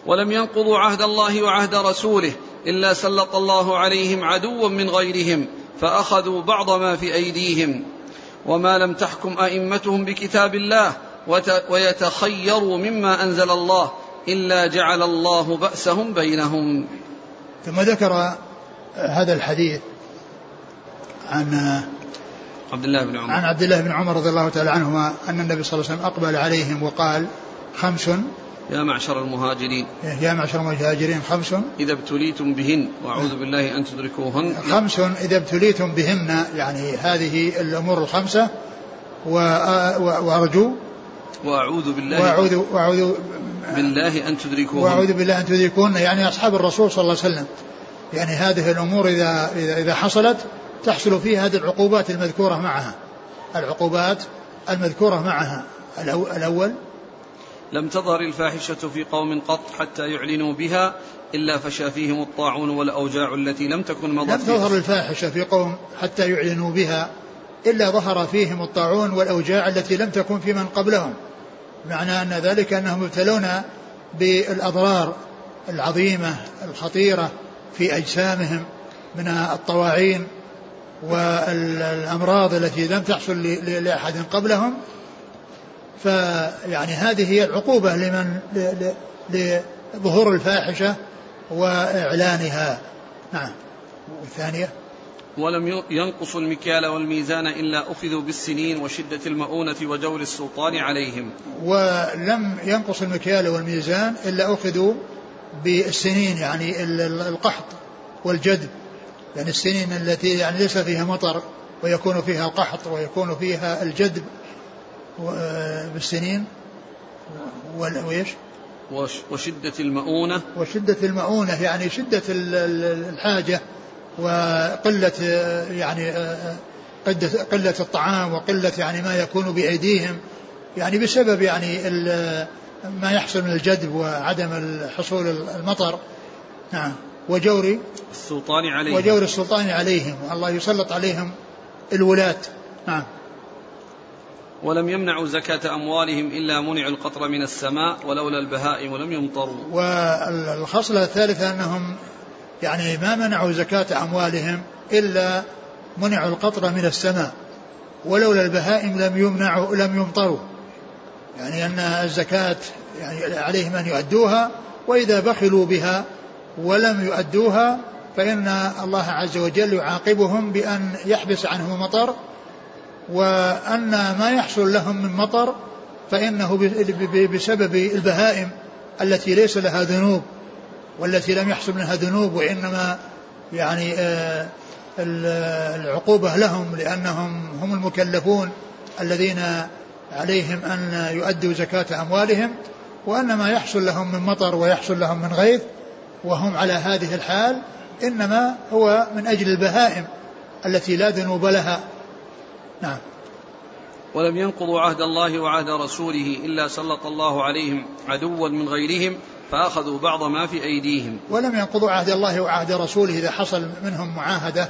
ولم ينقضوا عهد الله وعهد رسوله إلا سلط الله عليهم عدوا من غيرهم فأخذوا بعض ما في أيديهم. وما لم تحكم أئمتهم بكتاب الله ويتخيروا مما أنزل الله إلا جعل الله بأسهم بينهم.
ثم ذكر هذا الحديث عن
عبد الله بن عمر.
عن عبد الله بن عمر رضي الله تعالى عنهما أن النبي صلى الله عليه وسلم أقبل عليهم وقال خمس
يا معشر المهاجرين.
يا معشر المهاجرين خمس
إذا ابتليتم بهن وأعوذ بالله أن تدركوهن.
خمس إذا ابتليتم بهن يعني هذه الأمور الخمسة وأرجو
وأعوذ بالله
وأعوذ وأعوذ
بالله أن تدركوهن.
وأعوذ بالله أن تدركوهن يعني أصحاب الرسول صلى الله عليه وسلم. يعني هذه الأمور إذا إذا, إذا حصلت تحصل فيها هذه العقوبات المذكورة معها. العقوبات المذكورة معها. الأول
لم تظهر الفاحشة في قوم قط حتى يعلنوا بها إلا فشى فيهم الطاعون والأوجاع التي لم تكن مضت
لم تظهر الفاحشة في قوم حتى يعلنوا بها إلا ظهر فيهم الطاعون والأوجاع التي لم تكن في من قبلهم. معنى أن ذلك أنهم يبتلون بالأضرار العظيمة الخطيرة في أجسامهم من الطواعين والأمراض التي لم تحصل لأحد قبلهم فيعني هذه هي العقوبة لمن لظهور الفاحشة وإعلانها. نعم. والثانية؟
ولم ينقص المكيال والميزان إلا أخذوا بالسنين وشدة المؤونة وجور السلطان عليهم.
ولم ينقص المكيال والميزان إلا أخذوا بالسنين يعني القحط والجدب يعني السنين التي يعني ليس فيها مطر ويكون فيها القحط ويكون فيها الجدب بالسنين. وإيش؟
وشدة المؤونة.
وشدة المؤونة يعني شدة الحاجة وقلة يعني قلة قلة الطعام وقلة يعني ما يكون بأيديهم يعني بسبب يعني ما يحصل من الجدب وعدم حصول المطر. نعم. وجور
السلطان عليهم.
وجور السلطان عليهم. والله يسلط عليهم الولاة. نعم.
ولم يمنعوا زكاة أموالهم إلا منعوا القطر من السماء ولولا البهائم لم يمطروا.
والخصلة الثالثة أنهم يعني ما منعوا زكاة أموالهم إلا منعوا القطر من السماء ولولا البهائم لم يمنعوا لم يمطروا. يعني أن الزكاة يعني عليهم أن يؤدوها وإذا بخلوا بها ولم يؤدوها فإن الله عز وجل يعاقبهم بأن يحبس عنهم المطر وأن ما يحصل لهم من مطر فإنه بسبب البهائم التي ليس لها ذنوب والتي لم يحصل منها ذنوب وإنما يعني آه، العقوبة لهم لأنهم هم المكلفون الذين عليهم أن يؤدوا زكاة أموالهم وأن ما يحصل لهم من مطر ويحصل لهم من غيث وهم على هذه الحال إنما هو من أجل البهائم التي لا ذنوب لها نعم.
ولم ينقضوا عهد الله وعهد رسوله إلا سلط الله عليهم عدوا من غيرهم فأخذوا بعض ما في أيديهم.
ولم ينقضوا عهد الله وعهد رسوله إذا حصل منهم معاهدة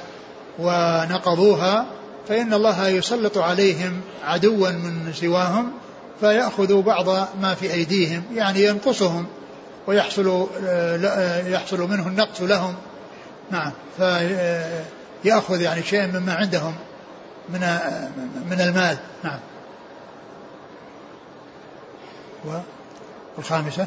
ونقضوها فإن الله يسلط عليهم عدوا من سواهم فيأخذوا بعض ما في أيديهم يعني ينقصهم ويحصل يحصل منه النقص لهم. نعم. فيأخذ يعني شيء مما عندهم. من من المال. نعم. والخامسة.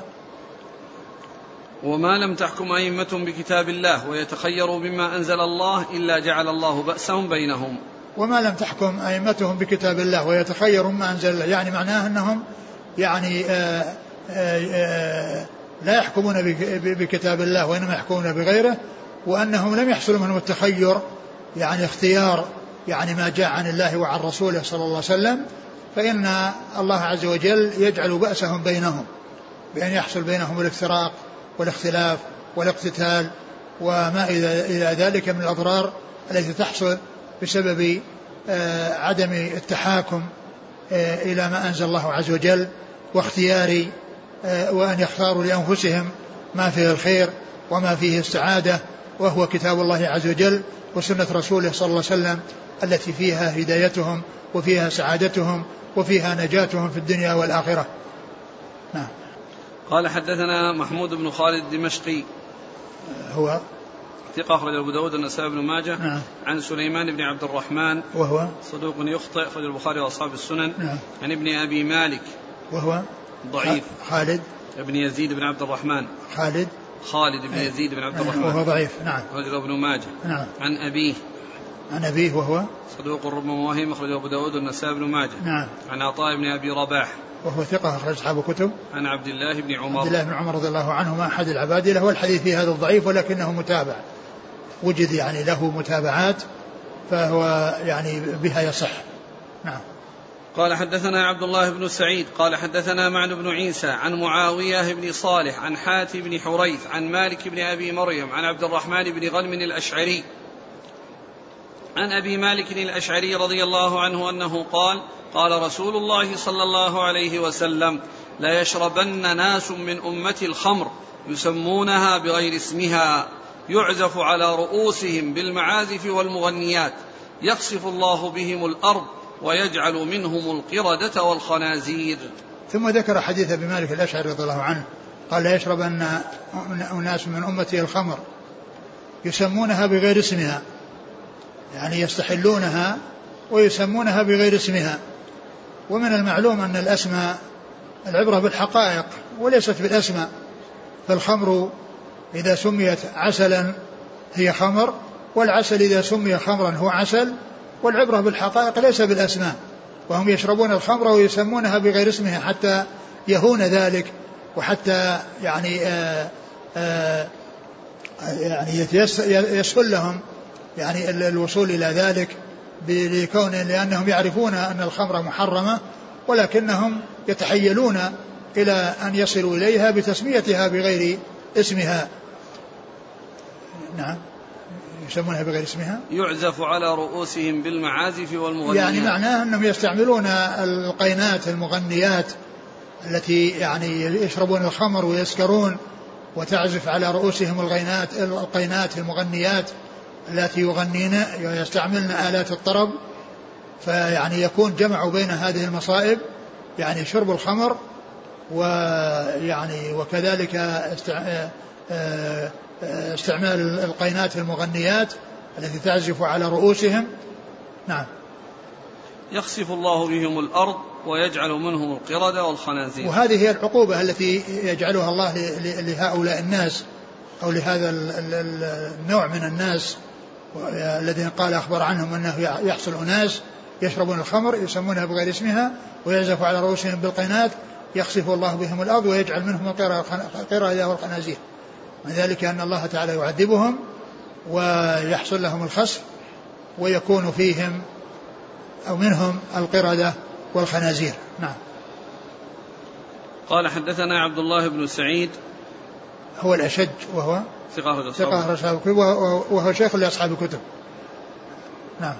وما لم تحكم أئمة بكتاب الله ويتخيروا بما أنزل الله إلا جعل الله بأسهم بينهم.
وما لم تحكم أئمتهم بكتاب الله ويتخيروا ما أنزل الله. يعني معناه أنهم يعني آآ آه، آآ آه، آه، لا يحكمون بكتاب الله وإنما يحكمون بغيره وأنهم لم يحصل منهم التخير يعني اختيار يعني ما جاء عن الله وعن رسوله صلى الله عليه وسلم فإن الله عز وجل يجعل بأسهم بينهم بأن يحصل بينهم الافتراق والاختلاف والاقتتال وما إلى ذلك من الأضرار التي تحصل بسبب آه، عدم التحاكم آه، إلى ما أنزل الله عز وجل واختيار آه، وأن يختاروا لأنفسهم ما فيه الخير وما فيه السعادة وهو كتاب الله عز وجل وسنة رسوله صلى الله عليه وسلم. التي فيها هدايتهم وفيها سعادتهم وفيها نجاتهم في الدنيا والآخرة. نعم.
قال حدثنا محمود بن خالد الدمشقي.
هو؟
ثقة أخرج أبو داود النسائي بن ماجه. نعم. عن سليمان بن عبد الرحمن.
وهو؟
صدوق يخطئ أخرج البخاري وأصحاب السنن.
نعم.
عن ابن أبي مالك.
وهو؟
ضعيف.
خالد.
ابن يزيد بن عبد الرحمن.
خالد.
خالد بن يزيد بن عبد
نعم.
الرحمن.
وهو ضعيف. نعم.
أخرج ابن ماجه.
نعم.
عن أبيه.
عن أبيه وهو؟
صدوق ربما وهم أخرجه أبو داود والنسائي بن ماجه.
نعم.
عن عطاء بن أبي رباح.
وهو ثقة أخرج أصحاب الكتب.
عن عبد الله بن عمر.
عبد الله بن عمر رضي الله عنهما أحد العباد له والحديث في هذا الضعيف ولكنه متابع. وجد يعني له متابعات فهو يعني بها يصح. نعم.
قال حدثنا عبد الله بن سعيد. قال حدثنا معن بن عيسى عن معاوية بن صالح عن حاتم بن حريث عن مالك بن أبي مريم عن عبد الرحمن بن غنم الأشعري. عن أبي مالك الأشعري رضي الله عنه أنه قال قال رسول الله صلى الله عليه وسلم لا يشربن ناس من امتي الخمر يسمونها بغير اسمها يعزف على رؤوسهم بالمعازف والمغنيات يخسف الله بهم الأرض ويجعل منهم القردة والخنازير.
ثم ذكر حديث أبي مالك الأشعري رضي الله عنه قال لا يشربن اناس من امتي الخمر يسمونها بغير اسمها. يعني يستحلونها ويسمونها بغير اسمها. ومن المعلوم أن الأسماء العبرة بالحقائق وليست بالأسماء فالخمر إذا سميت عسلا هي خمر والعسل إذا سمي خمرا هو عسل والعبرة بالحقائق ليس بالأسماء. وهم يشربون الخمر ويسمونها بغير اسمها حتى يهون ذلك وحتى يعني آآ آآ يعني يسهل لهم. يعني الوصول إلى ذلك لكون لأنهم يعرفون أن الخمر محرمة ولكنهم يتحيلون إلى أن يصلوا إليها بتسميتها بغير اسمها. نعم. يسمونها بغير اسمها؟
يعزف على رؤوسهم بالمعازف والمغنيات.
يعني معناه أنهم يستعملون القينات المغنيات التي يعني يشربون الخمر ويسكرون وتعزف على رؤوسهم الغينات القينات المغنيات. التي يغنين ويستعملن آلات الطرب فيعني يكون جمعوا بين هذه المصائب يعني شرب الخمر ويعني وكذلك استعمال القينات المغنيات التي تعزف على رؤوسهم. نعم.
يخسف الله بهم الأرض ويجعل منهم القردة والخنازير.
وهذه هي العقوبة التي يجعلها الله لهؤلاء الناس أو لهذا النوع من الناس. الذين قال أخبر عنهم أنه يحصل أناس يشربون الخمر يسمونها بغير اسمها ويعزف على رؤوسهم بالقينات يخسف الله بهم الأرض ويجعل منهم القردة والخنازير من ذلك أن الله تعالى يعذبهم ويحصل لهم الخسف ويكون فيهم أو منهم القردة والخنازير. نعم.
قال حدثنا عبد الله بن سعيد
هو الأشج وهو
ثقة
ثقة أصحاب الكتب وهو شيخ لأصحاب الكتب. نعم.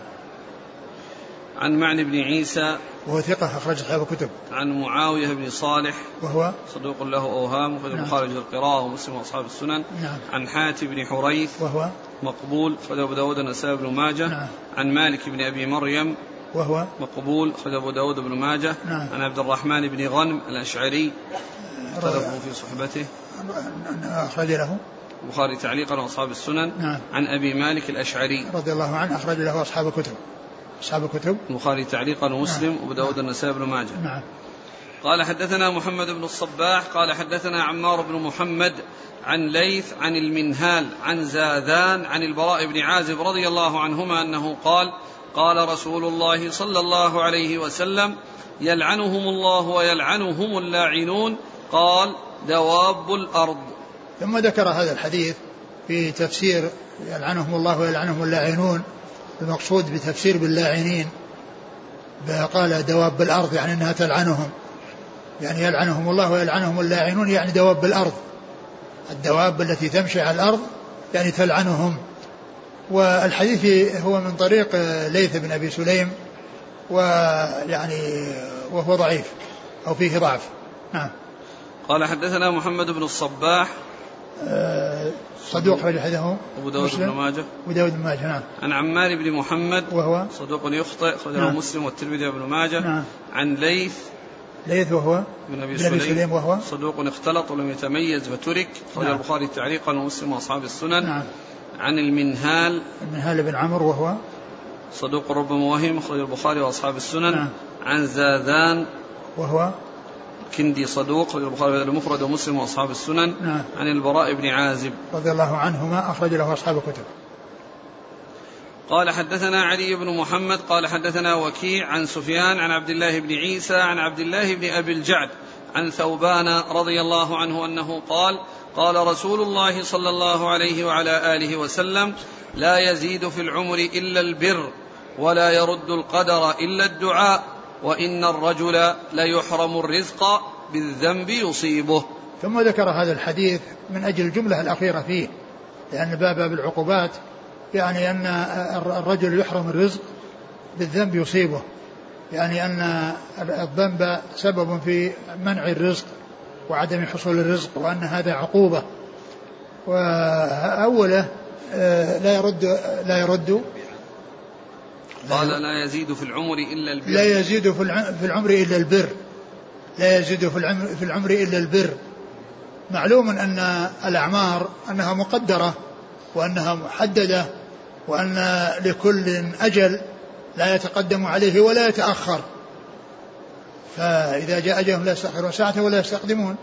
عن معن بن عيسى.
وهو ثقة أخرج أصحاب الكتب.
عن معاوية بن صالح.
وهو
صدوق له أوهام أخرج نعم. البخاري القراءة ومسلم وأصحاب السنن.
نعم.
عن حاتم بن حريث.
وهو
مقبول. أخرج أبو داود النسائي بن ماجه.
نعم.
عن مالك بن أبي مريم.
وهو
مقبول أخرج أبو داود بن ماجه.
نعم.
عن عبد الرحمن بن غنم الأشعري اختلفوا في صحبته.
أخرج له.
البخاري تعليقا وأصحاب السنن.
نعم.
عن أبي مالك الأشعري.
رضي الله عنه أخرج له أصحاب الكتب. أصحاب الكتب.
البخاري تعليقا ومسلم نعم. وابو داود النسائي بن ماجه.
نعم.
قال حدثنا محمد بن الصباح قال حدثنا عمار بن محمد عن ليث عن المنهال عن زاذان عن البراء بن عازب رضي الله عنهما أنه قال قال رسول الله صلى الله عليه وسلم يلعنهم الله ويلعنهم اللاعنون. قال دواب الأرض.
ثم ذكر هذا الحديث في تفسير يلعنهم الله ويلعنهم اللاعنون المقصود بتفسير باللاعنين. قال دواب الأرض يعني إنها تلعنهم. يعني يلعنهم الله ويلعنهم اللاعنون يعني دواب الأرض. الدواب التي تمشي على الأرض يعني تلعنهم. والحديث هو من طريق ليث بن أبي سليم ويعني وهو ضعيف أو فيه ضعف. نعم.
قال حدثنا محمد بن الصباح.
صدوق أخرج حديثه.
أبو داود بن ماجه.
أبو داود بن ماجه نعم.
عن عمار بن محمد.
وهو؟
صدوق يخطئ أخرجه نعم. مسلم والترمذي وابن ماجه.
نعم.
عن ليث.
ليث وهو؟
بن أبي سليم,
سليم وهو؟
صدوق اختلط ولم يتميز فترك أخرج نعم. البخاري تعليقا ومسلم وأصحاب السنن.
نعم.
عن المنهال.
المنهال بن عمرو وهو
صدوق ربما وهم أخرج البخاري وأصحاب السنن.
نعم.
عن زاذان
وهو
كندي صدوق البخاري المفرد ومسلم وأصحاب السنن.
نعم.
عن البراء بن عازب.
رضي الله عنهما أخرج له أصحاب الكتب.
قال حدثنا علي بن محمد قال حدثنا وكيع عن سفيان عن عبد الله بن عيسى عن عبد الله بن أبي الجعد عن ثوبان رضي الله عنه أنه قال قال رسول الله صلى الله عليه وعلى آله وسلم لا يزيد في العمر إلا البر ولا يرد القدر إلا الدعاء وإن الرجل ليحرم الرزق بالذنب يصيبه.
ثم ذكر هذا الحديث من أجل الجملة الأخيرة فيه لأن باب بالعقوبات يعني أن الرجل يحرم الرزق بالذنب يصيبه يعني أن الذنب سبب في منع الرزق. وعدم حصول الرزق وأن هذا عقوبة. وأوله آه، لا يرد لا يرد.
قال لا يزيد في العمر إلا البر.
لا يزيد في العمر إلا البر. لا يزيد في العمر, في العمر إلا البر. معلوم أن الأعمار أنها مقدرة وأنها محددة وأن لكل أجل لا يتقدم عليه ولا يتأخر. فإذا جاء أجلهم لا يستأخرون ساعة ولا يستقدمون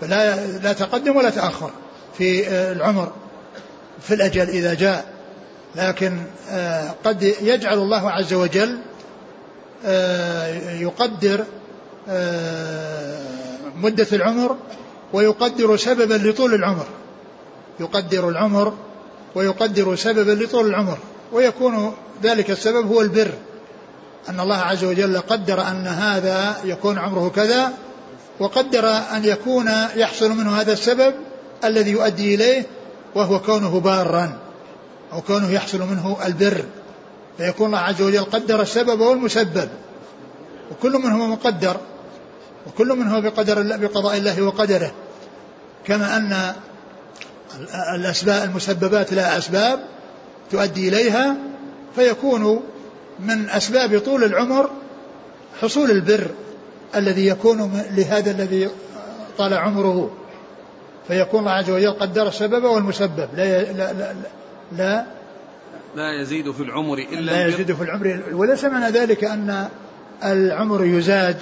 فلا لا تقدم ولا تأخر في العمر في الأجل إذا جاء. لكن آه، قد يجعل الله عز وجل آه، يقدر آه، مدة العمر ويقدر سببا لطول العمر. يقدر العمر ويقدر سببا لطول العمر ويكون ذلك السبب هو البر. أن الله عز وجل قدر أن هذا يكون عمره كذا وقدر أن يكون يحصل منه هذا السبب الذي يؤدي إليه وهو كونه بارا أو كونه يحصل منه البر. فيكون الله عز وجل قدر السبب والمسبب وكل منهما مقدر وكل منهما بقدر بقضاء الله وقدره. كما أن الأسباب المسببات لها أسباب تؤدي إليها فيكون من أسباب طول العمر حصول البر الذي يكون لهذا الذي طال عمره. فيكون الله عز وجل قدر السبب والمسبب. لا, لا, لا, لا
لا يزيد في العمر إلا
لا يزيد في العمر وليس معنى ذلك أن العمر يزاد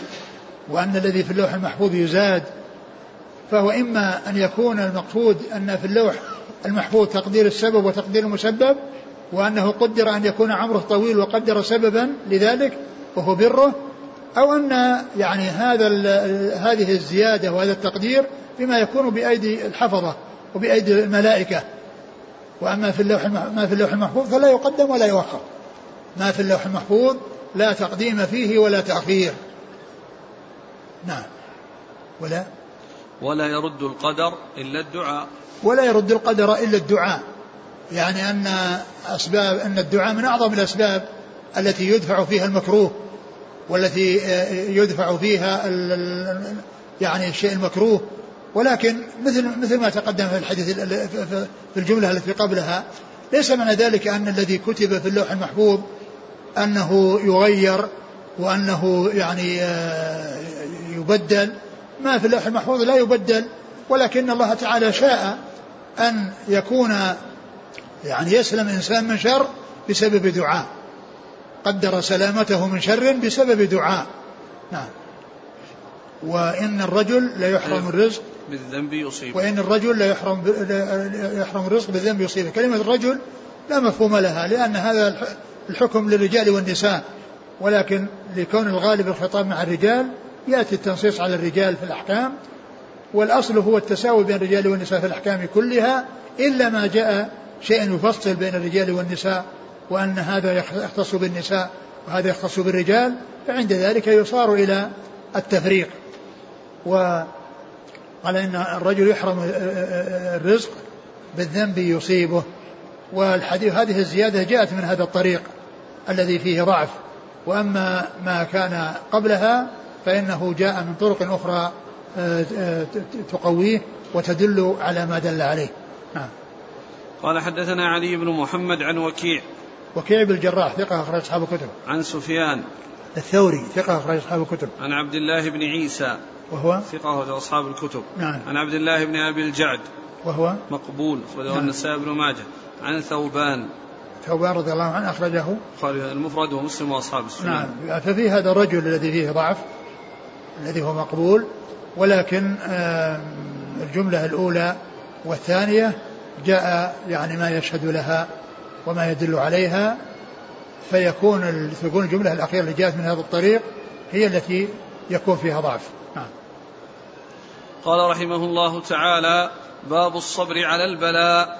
وأن الذي في اللوح المحفوظ يزاد. فهو إما أن يكون المقصود أن في اللوح المحفوظ تقدير السبب وتقدير المسبب وأنه قدر أن يكون عمره طويل وقدر سببا لذلك وهو بره أو أن يعني هذا هذه الزيادة وهذا التقدير بما يكون بأيدي الحفظة وبأيدي الملائكة. وأما في اللوح ما في اللوح المحفوظ فلا يقدم ولا يؤخر. ما في اللوح المحفوظ لا تقديم فيه ولا تأخير. نعم. ولا؟
ولا يرد القدر إلا الدعاء.
ولا يرد القدر إلا الدعاء. يعني أن أسباب أن الدعاء من أعظم الأسباب التي يدفع فيها المكروه والتي يدفع فيها يعني الشيء المكروه. ولكن مثل مثل ما تقدم في الحديث في الجملة التي قبلها ليس معنى ذلك أن الذي كتب في اللوح المحفوظ أنه يغير وأنه يعني آه، يبدل. ما في اللوح المحفوظ لا يبدل ولكن الله تعالى شاء أن يكون يعني يسلم الإنسان من شر بسبب دعاء. قدر سلامته من شر بسبب دعاء. نعم. وإن الرجل لا يحرم الرزق.
بالذنب يصيبه.
وإن الرجل لا يحرم يحرم الرزق بالذنب يصيبه. كلمة الرجل لا مفهوم لها لأن هذا الحكم للرجال والنساء. ولكن لكون الغالب الخطاب مع الرجال يأتي التنصيص على الرجال في الأحكام. والأصل هو التساوي بين الرجال والنساء في الأحكام كلها إلا ما جاء شيء يفصل بين الرجال والنساء وأن هذا يختص بالنساء وهذا يختص بالرجال فعند ذلك يصار إلى التفريق. وقال إن الرجل يحرم الرزق بالذنب يصيبه. والحديث هذه الزيادة جاءت من هذا الطريق الذي فيه ضعف. وأما ما كان قبلها فإنه جاء من طرق أخرى تقويه وتدل على ما دل عليه. نعم.
قال حدثنا علي بن محمد عن وكيع
وكيع بن الجراح ثقة أخرج أصحاب الكتب.
عن سفيان
الثوري ثقة أخرج أصحاب الكتب.
عن عبد الله بن عيسى
وهو
ثقة أخرج أصحاب الكتب.
نعم.
عن عبد الله بن أبي الجعد
وهو
مقبول أخرجه نعم. النسائي بن ماجه. عن ثوبان
ثوبان رضي الله عنه أخرجه
المفرد ومسلم وأصحاب السنة.
نعم ففي هذا الرجل الذي فيه ضعف الذي هو مقبول ولكن الجملة الأولى والثانية جاء يعني ما يشهد لها وما يدل عليها فيكون تكون الجملة الأخيرة اللي جاءت من هذا الطريق هي التي يكون فيها ضعف نعم.
قال رحمه الله تعالى باب الصبر على البلاء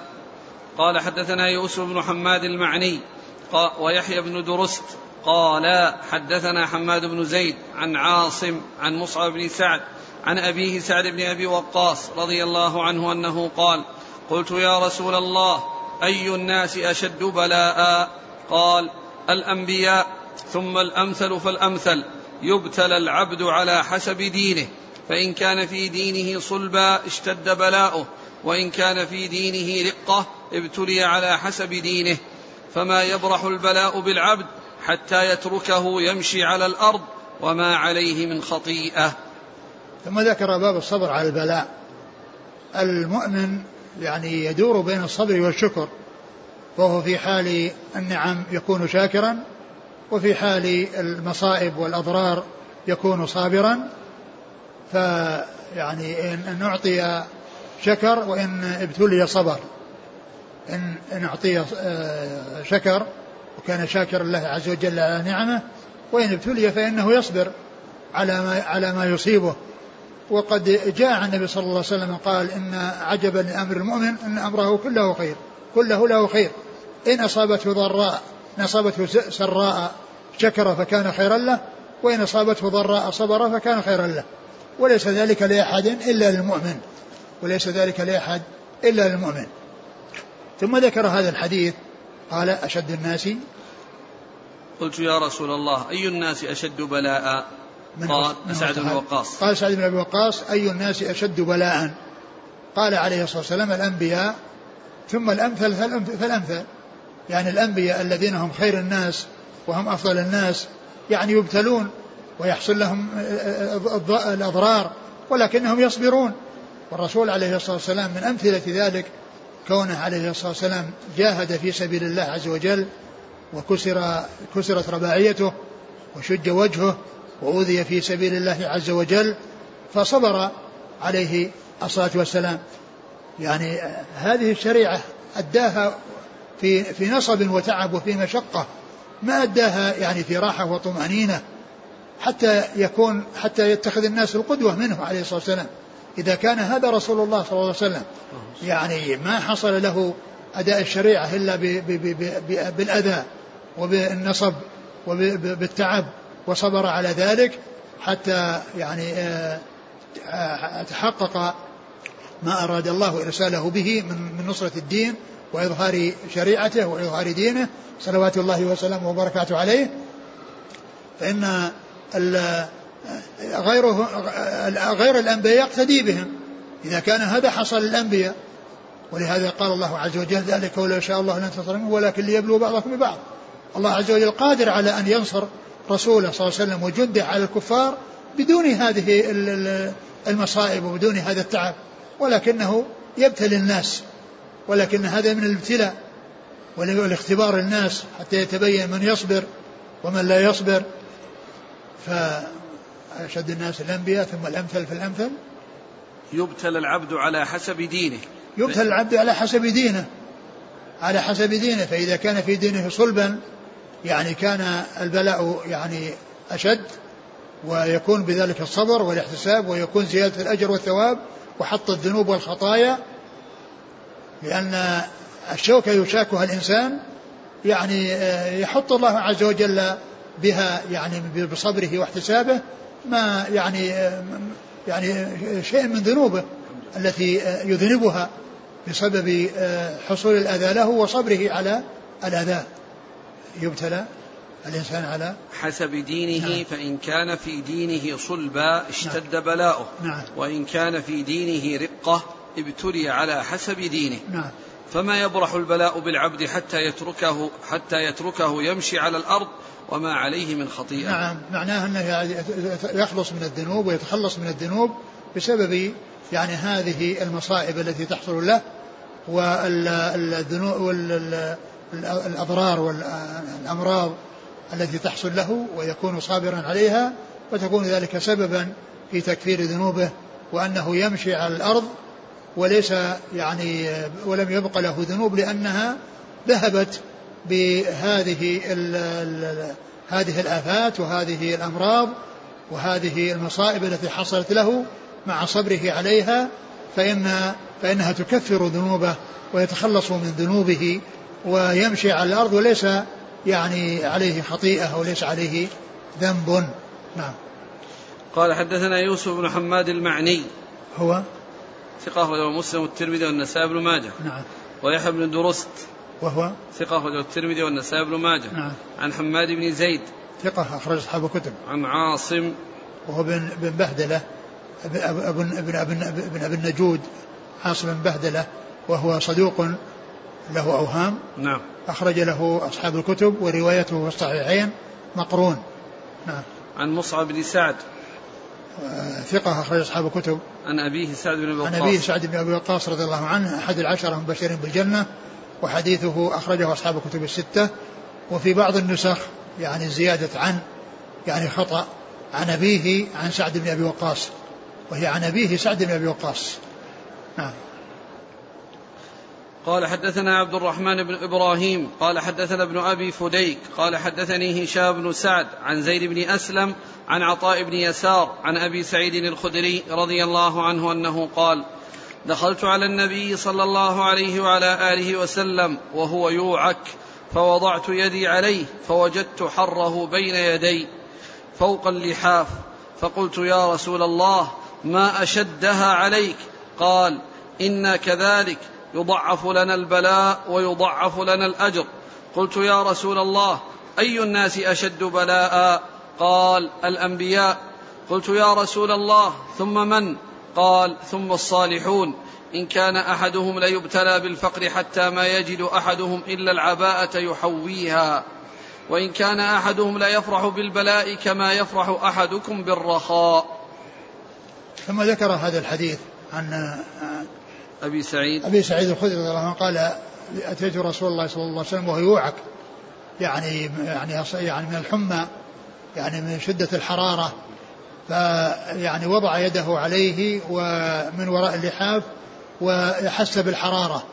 قال حدثنا يوسف بن حماد المعني ويحيى بن درست قال حدثنا حماد بن زيد عن عاصم عن مصعب بن سعد عن أبيه سعد بن أبي وقاص رضي الله عنه أنه قال قلت يا رسول الله أي الناس أشد بلاء؟ قال الأنبياء ثم الأمثل فالأمثل. يبتلى العبد على حسب دينه فإن كان في دينه صلبا اشتد بلاؤه وإن كان في دينه رقة ابتلي على حسب دينه. فما يبرح البلاء بالعبد حتى يتركه يمشي على الأرض وما عليه من خطيئة.
ثم ذكر باب الصبر على البلاء. المؤمن يعني يدور بين الصبر والشكر وهو في حال النعم يكون شاكرا وفي حال المصائب والأضرار يكون صابرا. فيعني إن أعطي شكر وإن ابتلي صبر. إن إن أعطي آه، شكر وكان شاكر الله عز وجل على نعمه وإن ابتلي فإنه يصبر على ما على ما يصيبه. وقد جاء عن النبي صلى الله عليه وسلم قال إن عجبا لأمر المؤمن أن أمره كله خير كله له خير. إن أصابته ضراء إن أصابته سراء شكر فكان خيرا له وإن أصابته ضراء صبر فكان خيرا له. وليس ذلك لأحد إلا للمؤمن. وليس ذلك لأحد إلا للمؤمن. ثم ذكر هذا الحديث قال أشد الناس؟
قلت يا رسول الله أي الناس أشد بلاء؟ قال سعد بن وقاص.
قال سعد بن أبي وقاص أي الناس أشد بلاء؟ قال عليه الصلاة والسلام الأنبياء. ثم الأمثل فالأمثل. يعني الأنبياء الذين هم خير الناس وهم أفضل الناس يعني يبتلون ويحصل لهم الأضرار ولكنهم يصبرون. والرسول عليه الصلاة والسلام من أمثلة ذلك كونه عليه الصلاة والسلام جاهد في سبيل الله عز وجل وكسر كسرت رباعيته وشج وجهه وأوذي في سبيل الله عز وجل فصبر عليه الصلاة والسلام. يعني هذه الشريعة أداها في في نصب وتعب وفي مشقة ما أداها يعني في راحة وطمأنينة حتى يكون حتى يتخذ الناس القدوة منه عليه الصلاة والسلام. إذا كان هذا رسول الله صلى الله عليه وسلم يعني ما حصل له أداء الشريعة إلا بالأذى وبالنصب وبالتعب. وصبر على ذلك حتى يعني آه، آه، تحقق ما أراد الله إرساله به من نصرة الدين وإظهار شريعته وإظهار دينه. صلوات الله وسلامه وبركاته عليه. فإن غيره غير الأنبياء يقتدي بهم. إذا كان هذا حصل للأنبياء. ولهذا قال الله عز وجل ذلك ولو شاء الله لانتصر منه ولكن ليبلو بعضكم ببعض. الله عز وجل قادر على أن ينصر رسوله صلى الله عليه وسلم وجنده على الكفار بدون هذه المصائب وبدون هذا التعب ولكنه يبتلي الناس ولكن هذا من الابتلاء والاختبار الناس حتى يتبين من يصبر ومن لا يصبر. فأشد الناس الأنبياء ثم الأمثل فالأمثل
يبتلى العبد على حسب دينه.
يبتلى العبد على حسب دينه على حسب دينه فإذا كان في دينه صلبا يعني كان البلاء يعني أشد ويكون بذلك الصبر والاحتساب ويكون زيادة الأجر والثواب وحط الذنوب والخطايا لأن الشوكة يشاكها الإنسان يعني آه، يحط الله عز وجل بها يعني بصبره واحتسابه ما يعني آه، يعني شيء من ذنوبه التي يذنبها بسبب آه، حصول الأذى له وصبره على الأذى. يبتلى الإنسان على
حسب دينه نعم. فإن كان في دينه صلبا اشتد نعم. بلاؤه نعم. وإن كان في دينه رقة ابتلي على حسب دينه نعم. فما يبرح البلاء بالعبد حتى يتركه حتى يتركه يمشي على الأرض وما عليه من خطيئة
نعم معناه أنه يخلص من الذنوب ويتخلص من الذنوب بسبب يعني هذه المصائب التي تحصل له والذنوب والأضرار والأمراض التي تحصل له ويكون صابرا عليها وتكون ذلك سببا في تكفير ذنوبه وأنه يمشي على الأرض وليس يعني ولم يبق له ذنوب لأنها ذهبت بهذه هذه الآفات وهذه الأمراض وهذه المصائب التي حصلت له مع صبره عليها فإن فإنها تكفر ذنوبه ويتخلص من ذنوبه ويمشي على الأرض وليس يعني عليه خطيئة وليس عليه ذنب. نعم.
قال حدثنا يوسف بن حماد المعني.
هو؟
ثقة أخرجه مسلم والترمذي والنسائي بن ماجه.
نعم.
ويحيى بن درست.
وهو؟
ثقة أخرجه الترمذي والنسائي بن ماجه.
نعم.
عن حماد بن زيد.
ثقة أخرج أصحاب الكتب.
عن عاصم.
وهو بن بن بهدلة. ابن ابن ابن ابن, ابن, أبن النجود عاصم بن بهدلة. وهو صدوق له أوهام.
نعم.
أخرج له أصحاب الكتب وروايته في الصحيحين. مقرون. نعم.
عن مصعب بن سعد.
ثقة أخرج أصحاب الكتب.
عن أبيه سعد بن أبي وقاص.
عن أبيه سعد بن أبي وقاص رضي الله عنه أحد العشرة المبشرين بالجنة وحديثه أخرجه أصحاب الكتب الستة. وفي بعض النسخ يعني زيادة عن يعني خطأ عن أبيه عن سعد بن أبي وقاص. وهي عن أبيه سعد بن أبي وقاص. نعم.
قال حدثنا عبد الرحمن بن إبراهيم قال حدثنا ابن أبي فديك قال حدثني هشام بن سعد عن زيد بن أسلم عن عطاء بن يسار عن أبي سعيد الخدري رضي الله عنه أنه قال دخلت على النبي صلى الله عليه وعلى آله وسلم وهو يوعك فوضعت يدي عليه فوجدت حره بين يدي فوق اللحاف فقلت يا رسول الله ما أشدها عليك؟ قال أنا كذلك يضعف لنا البلاء ويضعف لنا الأجر. قلت يا رسول الله أي الناس أشد بلاء؟ قال الأنبياء. قلت يا رسول الله ثم من؟ قال ثم الصالحون. إن كان أحدهم ليبتلى بالفقر حتى ما يجد أحدهم إلا العباءة يحويها. وإن كان أحدهم ليفرح بالبلاء كما يفرح أحدكم بالرخاء.
ثم ذكر هذا الحديث عن
أبي سعيد.
أبي سعيد الخدري رضي الله عنه قال أتيت رسول الله صلى الله عليه وسلم وهو يوعك. يعني يعني يعني من الحمى يعني من شدة الحرارة. فيعني وضع يده عليه ومن وراء اللحاف ويحس بالحرارة.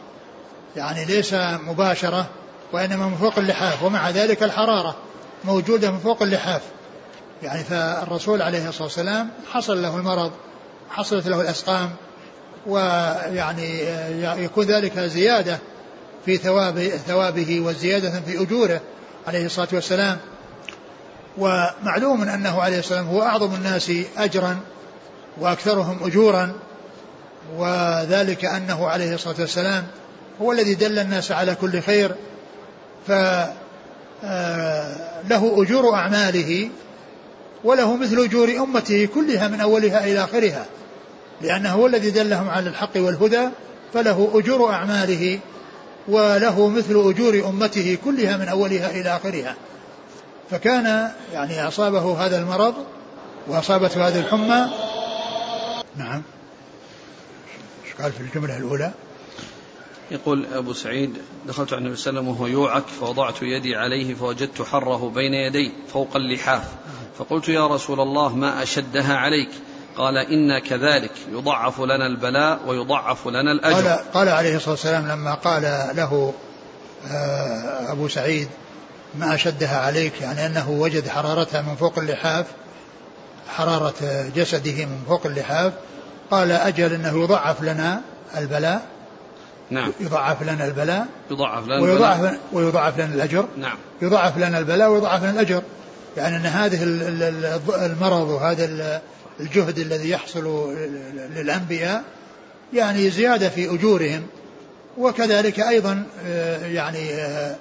يعني ليس مباشرة وإنما من فوق اللحاف ومع ذلك الحرارة موجودة من فوق اللحاف. يعني فالرسول عليه الصلاة والسلام حصل له المرض حصلت له الأسقام ويعني يكون ذلك زيادة في ثواب ثوابه وزيادة في أجوره عليه الصلاة والسلام. ومعلوم أنه عليه السلام هو أعظم الناس أجرا وأكثرهم أجورا وذلك أنه عليه الصلاة والسلام هو الذي دل الناس على كل خير. فله أجور أعماله وله مثل أجور أمته كلها من أولها إلى آخرها. لأنه هو الذي دلهم على الحق والهدى فله أجور أعماله وله مثل أجور أمته كلها من أولها إلى آخرها. فكان يعني أصابه هذا المرض وأصابته هذه الحمى. نعم. قال في الجملة الأولى؟
يقول أبو سعيد دخلت على النبي صلى الله عليه وسلم وهو يوعك فوضعت يدي عليه فوجدت حره بين يدي فوق اللحاف. فقلت يا رسول الله ما أشدها عليك؟ قال إنا كذلك يضعف لنا البلاء ويضعف لنا الأجر.
قال, قال عليه الصلاة والسلام لما قال له آه، أبو سعيد ما أشدها عليك يعني أنه وجد حرارتها من فوق اللحاف حرارة جسده من فوق اللحاف قال أجل أنه يضعف لنا البلاء
نعم.
يضعف لنا البلاء
يضعف لنا
ويضعف
البلاء.
ويضعف لنا الأجر.
نعم.
يضعف لنا البلاء ويضعف لنا الأجر. يعني أن هذه المرض وهذا الجهد الذي يحصل للأنبياء يعني زيادة في أجورهم وكذلك أيضا آه، يعني آه،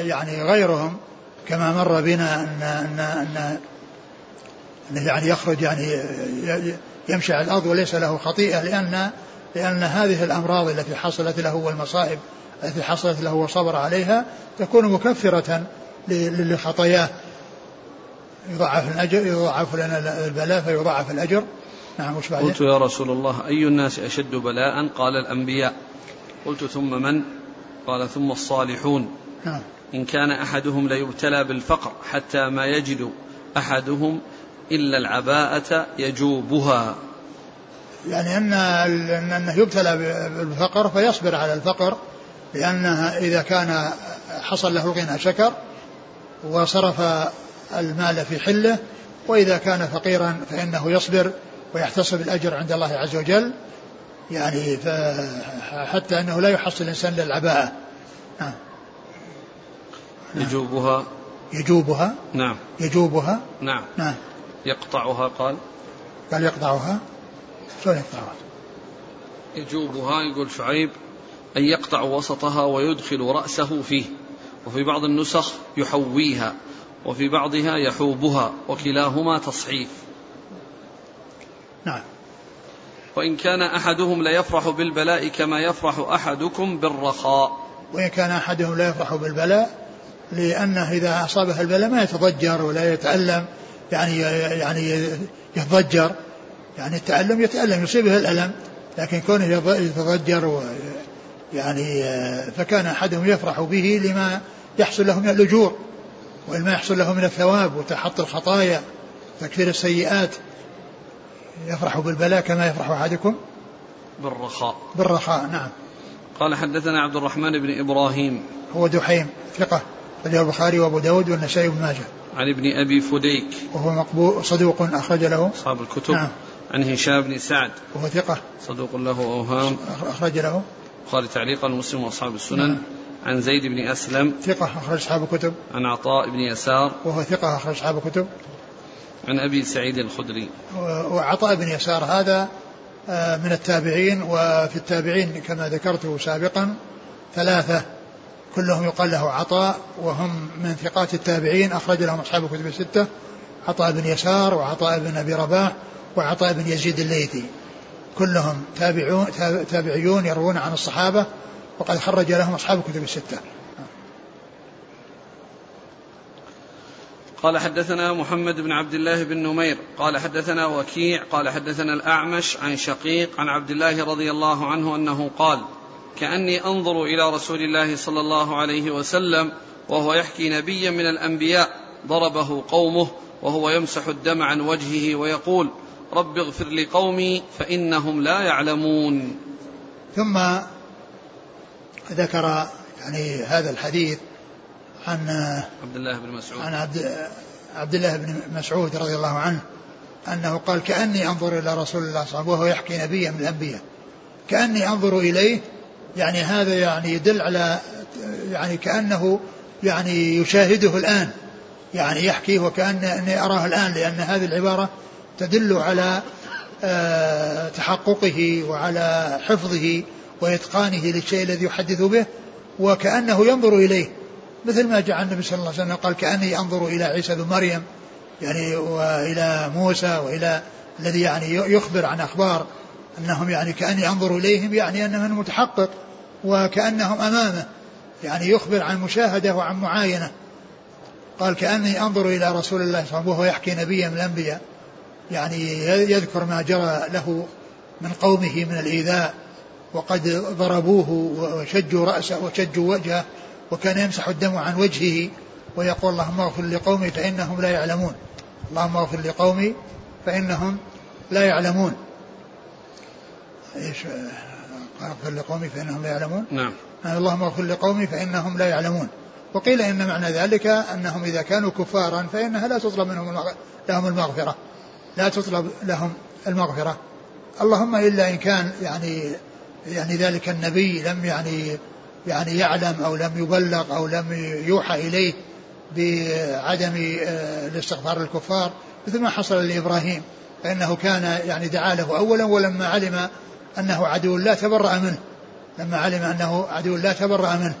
يعني غيرهم كما مر بنا أن أن أن أنه يعني يخرج يعني يمشي على الأرض وليس له خطيئة لأن لأن هذه الأمراض التي حصلت له والمصائب التي حصلت له وصبر عليها تكون مكفرة لخطاياه. يضاعف الأجر يضاعف لنا البلاء فيضاعف الأجر. نعم وش بعدين؟
قلت يا رسول الله أي الناس أشد بلاء؟ قال الأنبياء. قلت ثم من؟ قال ثم الصالحون.
نعم.
إن كان أحدهم ليبتلى بالفقر حتى ما يجد أحدهم إلا العباءة يجوبها.
يعني أن أنه يبتلى بالفقر فيصبر على الفقر لأنه إذا كان حصل له الغنى شكر وصرف المال في حله وإذا كان فقيرا فإنه يصبر ويحتسب الأجر عند الله عز وجل. يعني حتى أنه لا يحصل الإنسان للعباءة. نعم.
يجوبها.
يجوبها.
نعم.
يجوبها.
نعم.
نعم.
يقطعها قال.
قال يقطعها. شلون يقطعها؟
يجوبها يقول شعيب أن يقطع وسطها ويدخل رأسه فيه. وفي بعض النسخ يحويها. وفي بعضها يحوبها وكلاهما تصحيف.
نعم.
وإن كان أحدهم ليفرح بالبلاء كما يفرح أحدكم بالرخاء.
وإن كان أحدهم لا يفرح بالبلاء لأنه إذا أصابه البلاء ما يتضجر ولا يتألم يعني يعني يتضجر. يعني التألم يتألم يصيبه الألم لكن كونه يتضجر يعني فكان أحدهم يفرح به لما يحصل له من الأجور. ولما يحصل له من الثواب وتحط الخطايا تكفير السيئات يفرح بالبلاء كما يفرح أحدكم؟
بالرخاء.
بالرخاء نعم.
قال حدثنا عبد الرحمن بن إبراهيم.
هو دحيم ثقة رجل البخاري وأبو داود والنسائي بن ماجه.
عن ابن أبي فديك.
وهو مقبول صدوق أخرج له.
أصحاب الكتب.
نعم.
عن هشام بن سعد.
وهو ثقة.
صدوق له أوهام
أخرج له.
البخاري تعليقا مسلم وأصحاب السنن. نعم. عن زيد بن أسلم.
ثقة أخرج أصحاب الكتب.
عن عطاء بن يسار.
وهو ثقة أخرج أصحاب الكتب.
عن أبي سعيد الخدري.
وعطاء بن يسار هذا آه، من التابعين وفي التابعين كما ذكرت سابقا ثلاثة كلهم يقال له عطاء وهم من ثقات التابعين أخرج لهم أصحاب الكتب الستة. عطاء بن يسار وعطاء بن أبي رباح وعطاء بن يزيد الليثي. كلهم تابعون تابعيون يروون عن الصحابة وقد خرج لهم أصحاب الكتب الستة.
قال حدثنا محمد بن عبد الله بن نمير. قال حدثنا وكيع. قال حدثنا الأعمش عن شقيق عن عبد الله رضي الله عنه أنه قال كأني أنظر إلى رسول الله صلى الله عليه وسلم وهو يحكي نبيا من الأنبياء ضربه قومه وهو يمسح الدم عن وجهه ويقول رب اغفر لقومي فإنهم لا يعلمون.
ثم ذكر يعني هذا الحديث عن
عبد الله بن مسعود.
عن عبد عبد الله بن مسعود رضي الله عنه أنه قال كأني أنظر إلى رسول الله صلى الله عليه وسلم وهو يحكي نبيا من الأنبياء. كأني أنظر إليه يعني هذا يعني يدل على يعني كأنه يعني يشاهده الآن يعني يحكي وكان أني أراه الآن لأن هذه العبارة تدل على آه، تحققه وعلى حفظه وإتقانه للشيء الذي يحدث به وكأنه ينظر إليه. مثل ما جاء النبي صلى الله عليه وسلم قال كأني أنظر إلى عيسى بن مريم يعني وإلى موسى وإلى الذي يعني يخبر عن أخبار أنهم يعني كأني أنظر إليهم يعني أن من متحقق وكأنهم أمامه يعني يخبر عن مشاهدة وعن معاينة. قال كأني أنظر إلى رسول الله صلى الله عليه وسلم وهو يحكي نبيا من الأنبياء يعني يذكر ما جرى له من قومه من الإيذاء. وقد ضربوه وشجوا رأسه وشجوا وجهه وكان يمسح الدم عن وجهه ويقول اللهم اغفر لقومي فإنهم لا يعلمون. اللهم اغفر لقومي فإنهم لا يعلمون. إيش؟ اغفر لقومي فإنهم لا يعلمون؟
نعم.
اللهم اغفر لقومي فإنهم لا يعلمون. وقيل إن معنى ذلك أنهم إذا كانوا كفارا فإنها لا تطلب منهم لهم المغفرة. لا تطلب لهم المغفرة. اللهم إلا إن كان يعني يعني ذلك النبي لم يعني يعني يعلم أو لم يبلغ أو لم يوحى إليه بعدم آه، الاستغفار للكفار مثل ما حصل لإبراهيم. فإنه كان يعني دعا له أولا ولما علم أنه عدو الله تبرأ منه. لما علم أنه عدو الله تبرأ منه.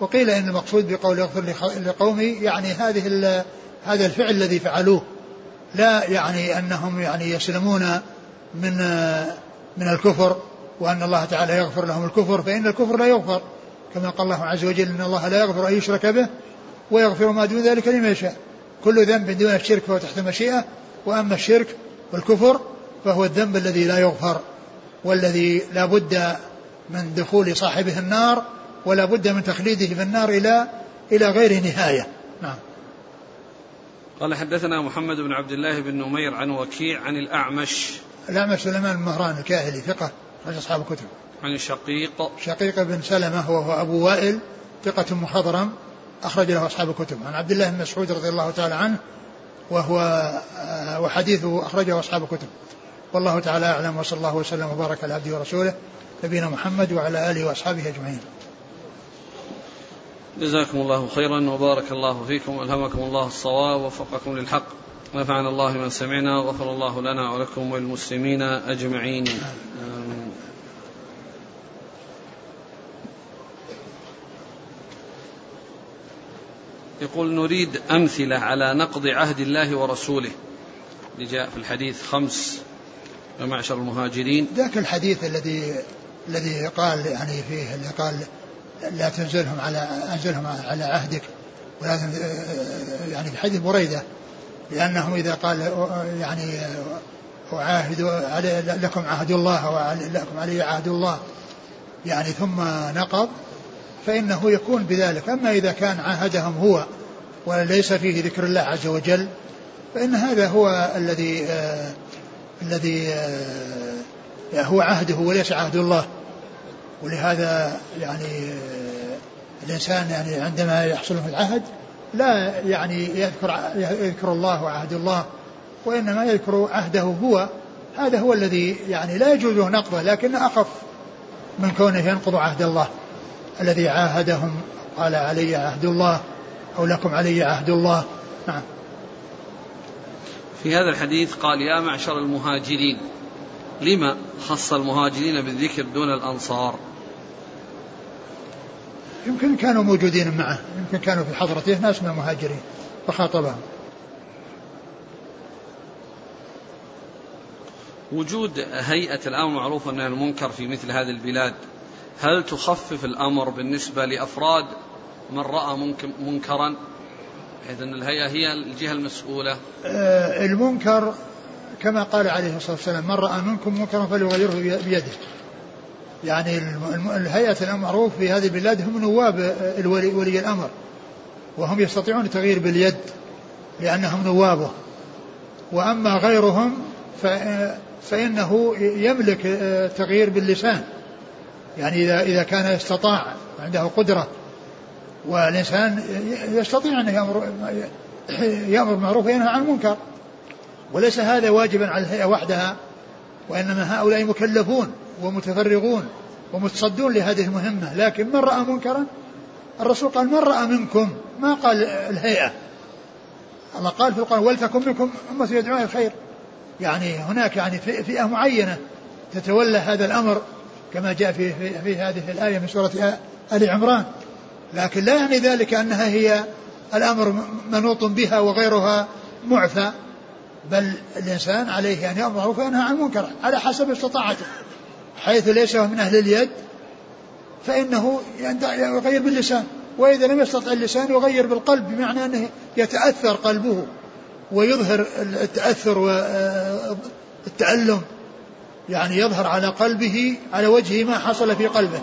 وقيل إن المقصود بقول اغفر لقومي يعني هذه هذا الفعل الذي فعلوه. لا يعني أنهم يعني يسلمون من من الكفر. وأن الله تعالى يغفر لهم الكفر فإن الكفر لا يغفر. كما قال الله عز وجل إن الله لا يغفر أن يشرك به ويغفر ما دون ذلك لمن يشاء. كل ذنب دون الشرك فهو تحت مشيئه وأما الشرك والكفر فهو الذنب الذي لا يغفر والذي لا بد من دخول صاحبه النار ولا بد من تخليده في النار إلى إلى غير نهاية. نعم.
قال حدثنا محمد بن عبد الله بن نمير عن وكيع عن الأعمش.
الأعمش سليمان المهران الكاهلي ثقة. رجل أصحاب الكتب.
عن الشقيق
شقيق بن سلمة وهو أبو وائل ثقة مخضرم أخرج له أصحاب الكتب. عن عبد الله بن مسعود رضي الله تعالى عنه وهو آه، وحديثه أخرجه أصحاب الكتب. والله تعالى أعلم وصلى الله وسلم وبارك على عبده ورسوله نبينا محمد وعلى آله وأصحابه أجمعين.
جزاكم الله خيرا وبارك الله فيكم ألهمكم الله الصواب ووفقكم للحق. نفعنا الله من سمعنا وغفر الله لنا ولكم وللمسلمين أجمعين. يقول نريد أمثلة على نقض عهد الله ورسوله. اللي جاء في الحديث خمس يا معشر المهاجرين.
ذاك الحديث الذي الذي قال يعني فيه اللي قال لا تنزلهم على أنزلهم على عهدك ولا يعني في حديث بريدة. لأنهم إذا قال يعني أعاهد لكم عهد الله ولكم علي عهد الله يعني ثم نقض فإنه يكون بذلك. أما إذا كان عاهدهم هو وليس فيه ذكر الله عز وجل فإن هذا هو الذي آه الذي آه هو عهده وليس عهد الله. ولهذا يعني الإنسان يعني عندما يحصل له العهد لا يعني يذكر يذكر الله وعهد الله وإنما يذكر عهده هو. هذا هو الذي يعني لا يجوز نقضه لكن أخف من كونه ينقض عهد الله. الذي عاهدهم قال علي عهد الله أو لكم علي عهد الله. نعم.
في هذا الحديث قال يا معشر المهاجرين لما خص المهاجرين بالذكر دون الأنصار؟
يمكن كانوا موجودين معه. يمكن كانوا في حضرته ناس من المهاجرين. فخاطبهم.
وجود هيئة الأمر المعروف والنهي المنكر في مثل هذه البلاد. هل تخفف الأمر بالنسبة لأفراد من رأى منكرا؟ بحيث أن الهيئة هي الجهة المسؤولة.
آه المنكر كما قال عليه الصلاة والسلام من رأى منكم منكرا فليغيره بيده. يعني الهيئة المعروف في هذه البلاد هم نواب الولي ولي الأمر. وهم يستطيعون التغيير باليد لأنهم نوابه. وأما غيرهم فإنه يملك التغيير باللسان. يعني إذا إذا كان استطاع عنده قدرة. والإنسان يستطيع أن يأمر يأمر بالمعروف وينهى عن المنكر. وليس هذا واجبا على الهيئة وحدها وإنما هؤلاء مكلفون. ومتفرغون ومتصدون لهذه المهمة. لكن من رأى منكرا؟ الرسول قال من رأى منكم؟ ما قال الهيئة. الله قال في القرآن ولتكن منكم أمة يدعون الخير. يعني هناك يعني فئة معينة تتولى هذا الأمر كما جاء في, في, في هذه الآية من سورة آل عمران. لكن لا يعني ذلك أنها هي الأمر منوط بها وغيرها معفى. بل الإنسان عليه أن يأمر وينهى عن المنكر على حسب استطاعته. حيث ليس من أهل اليد فإنه يغير باللسان. وإذا لم يستطع اللسان يغير بالقلب بمعنى أنه يتأثر قلبه ويظهر التأثر والتألم يعني يظهر على قلبه على وجهه ما حصل في قلبه.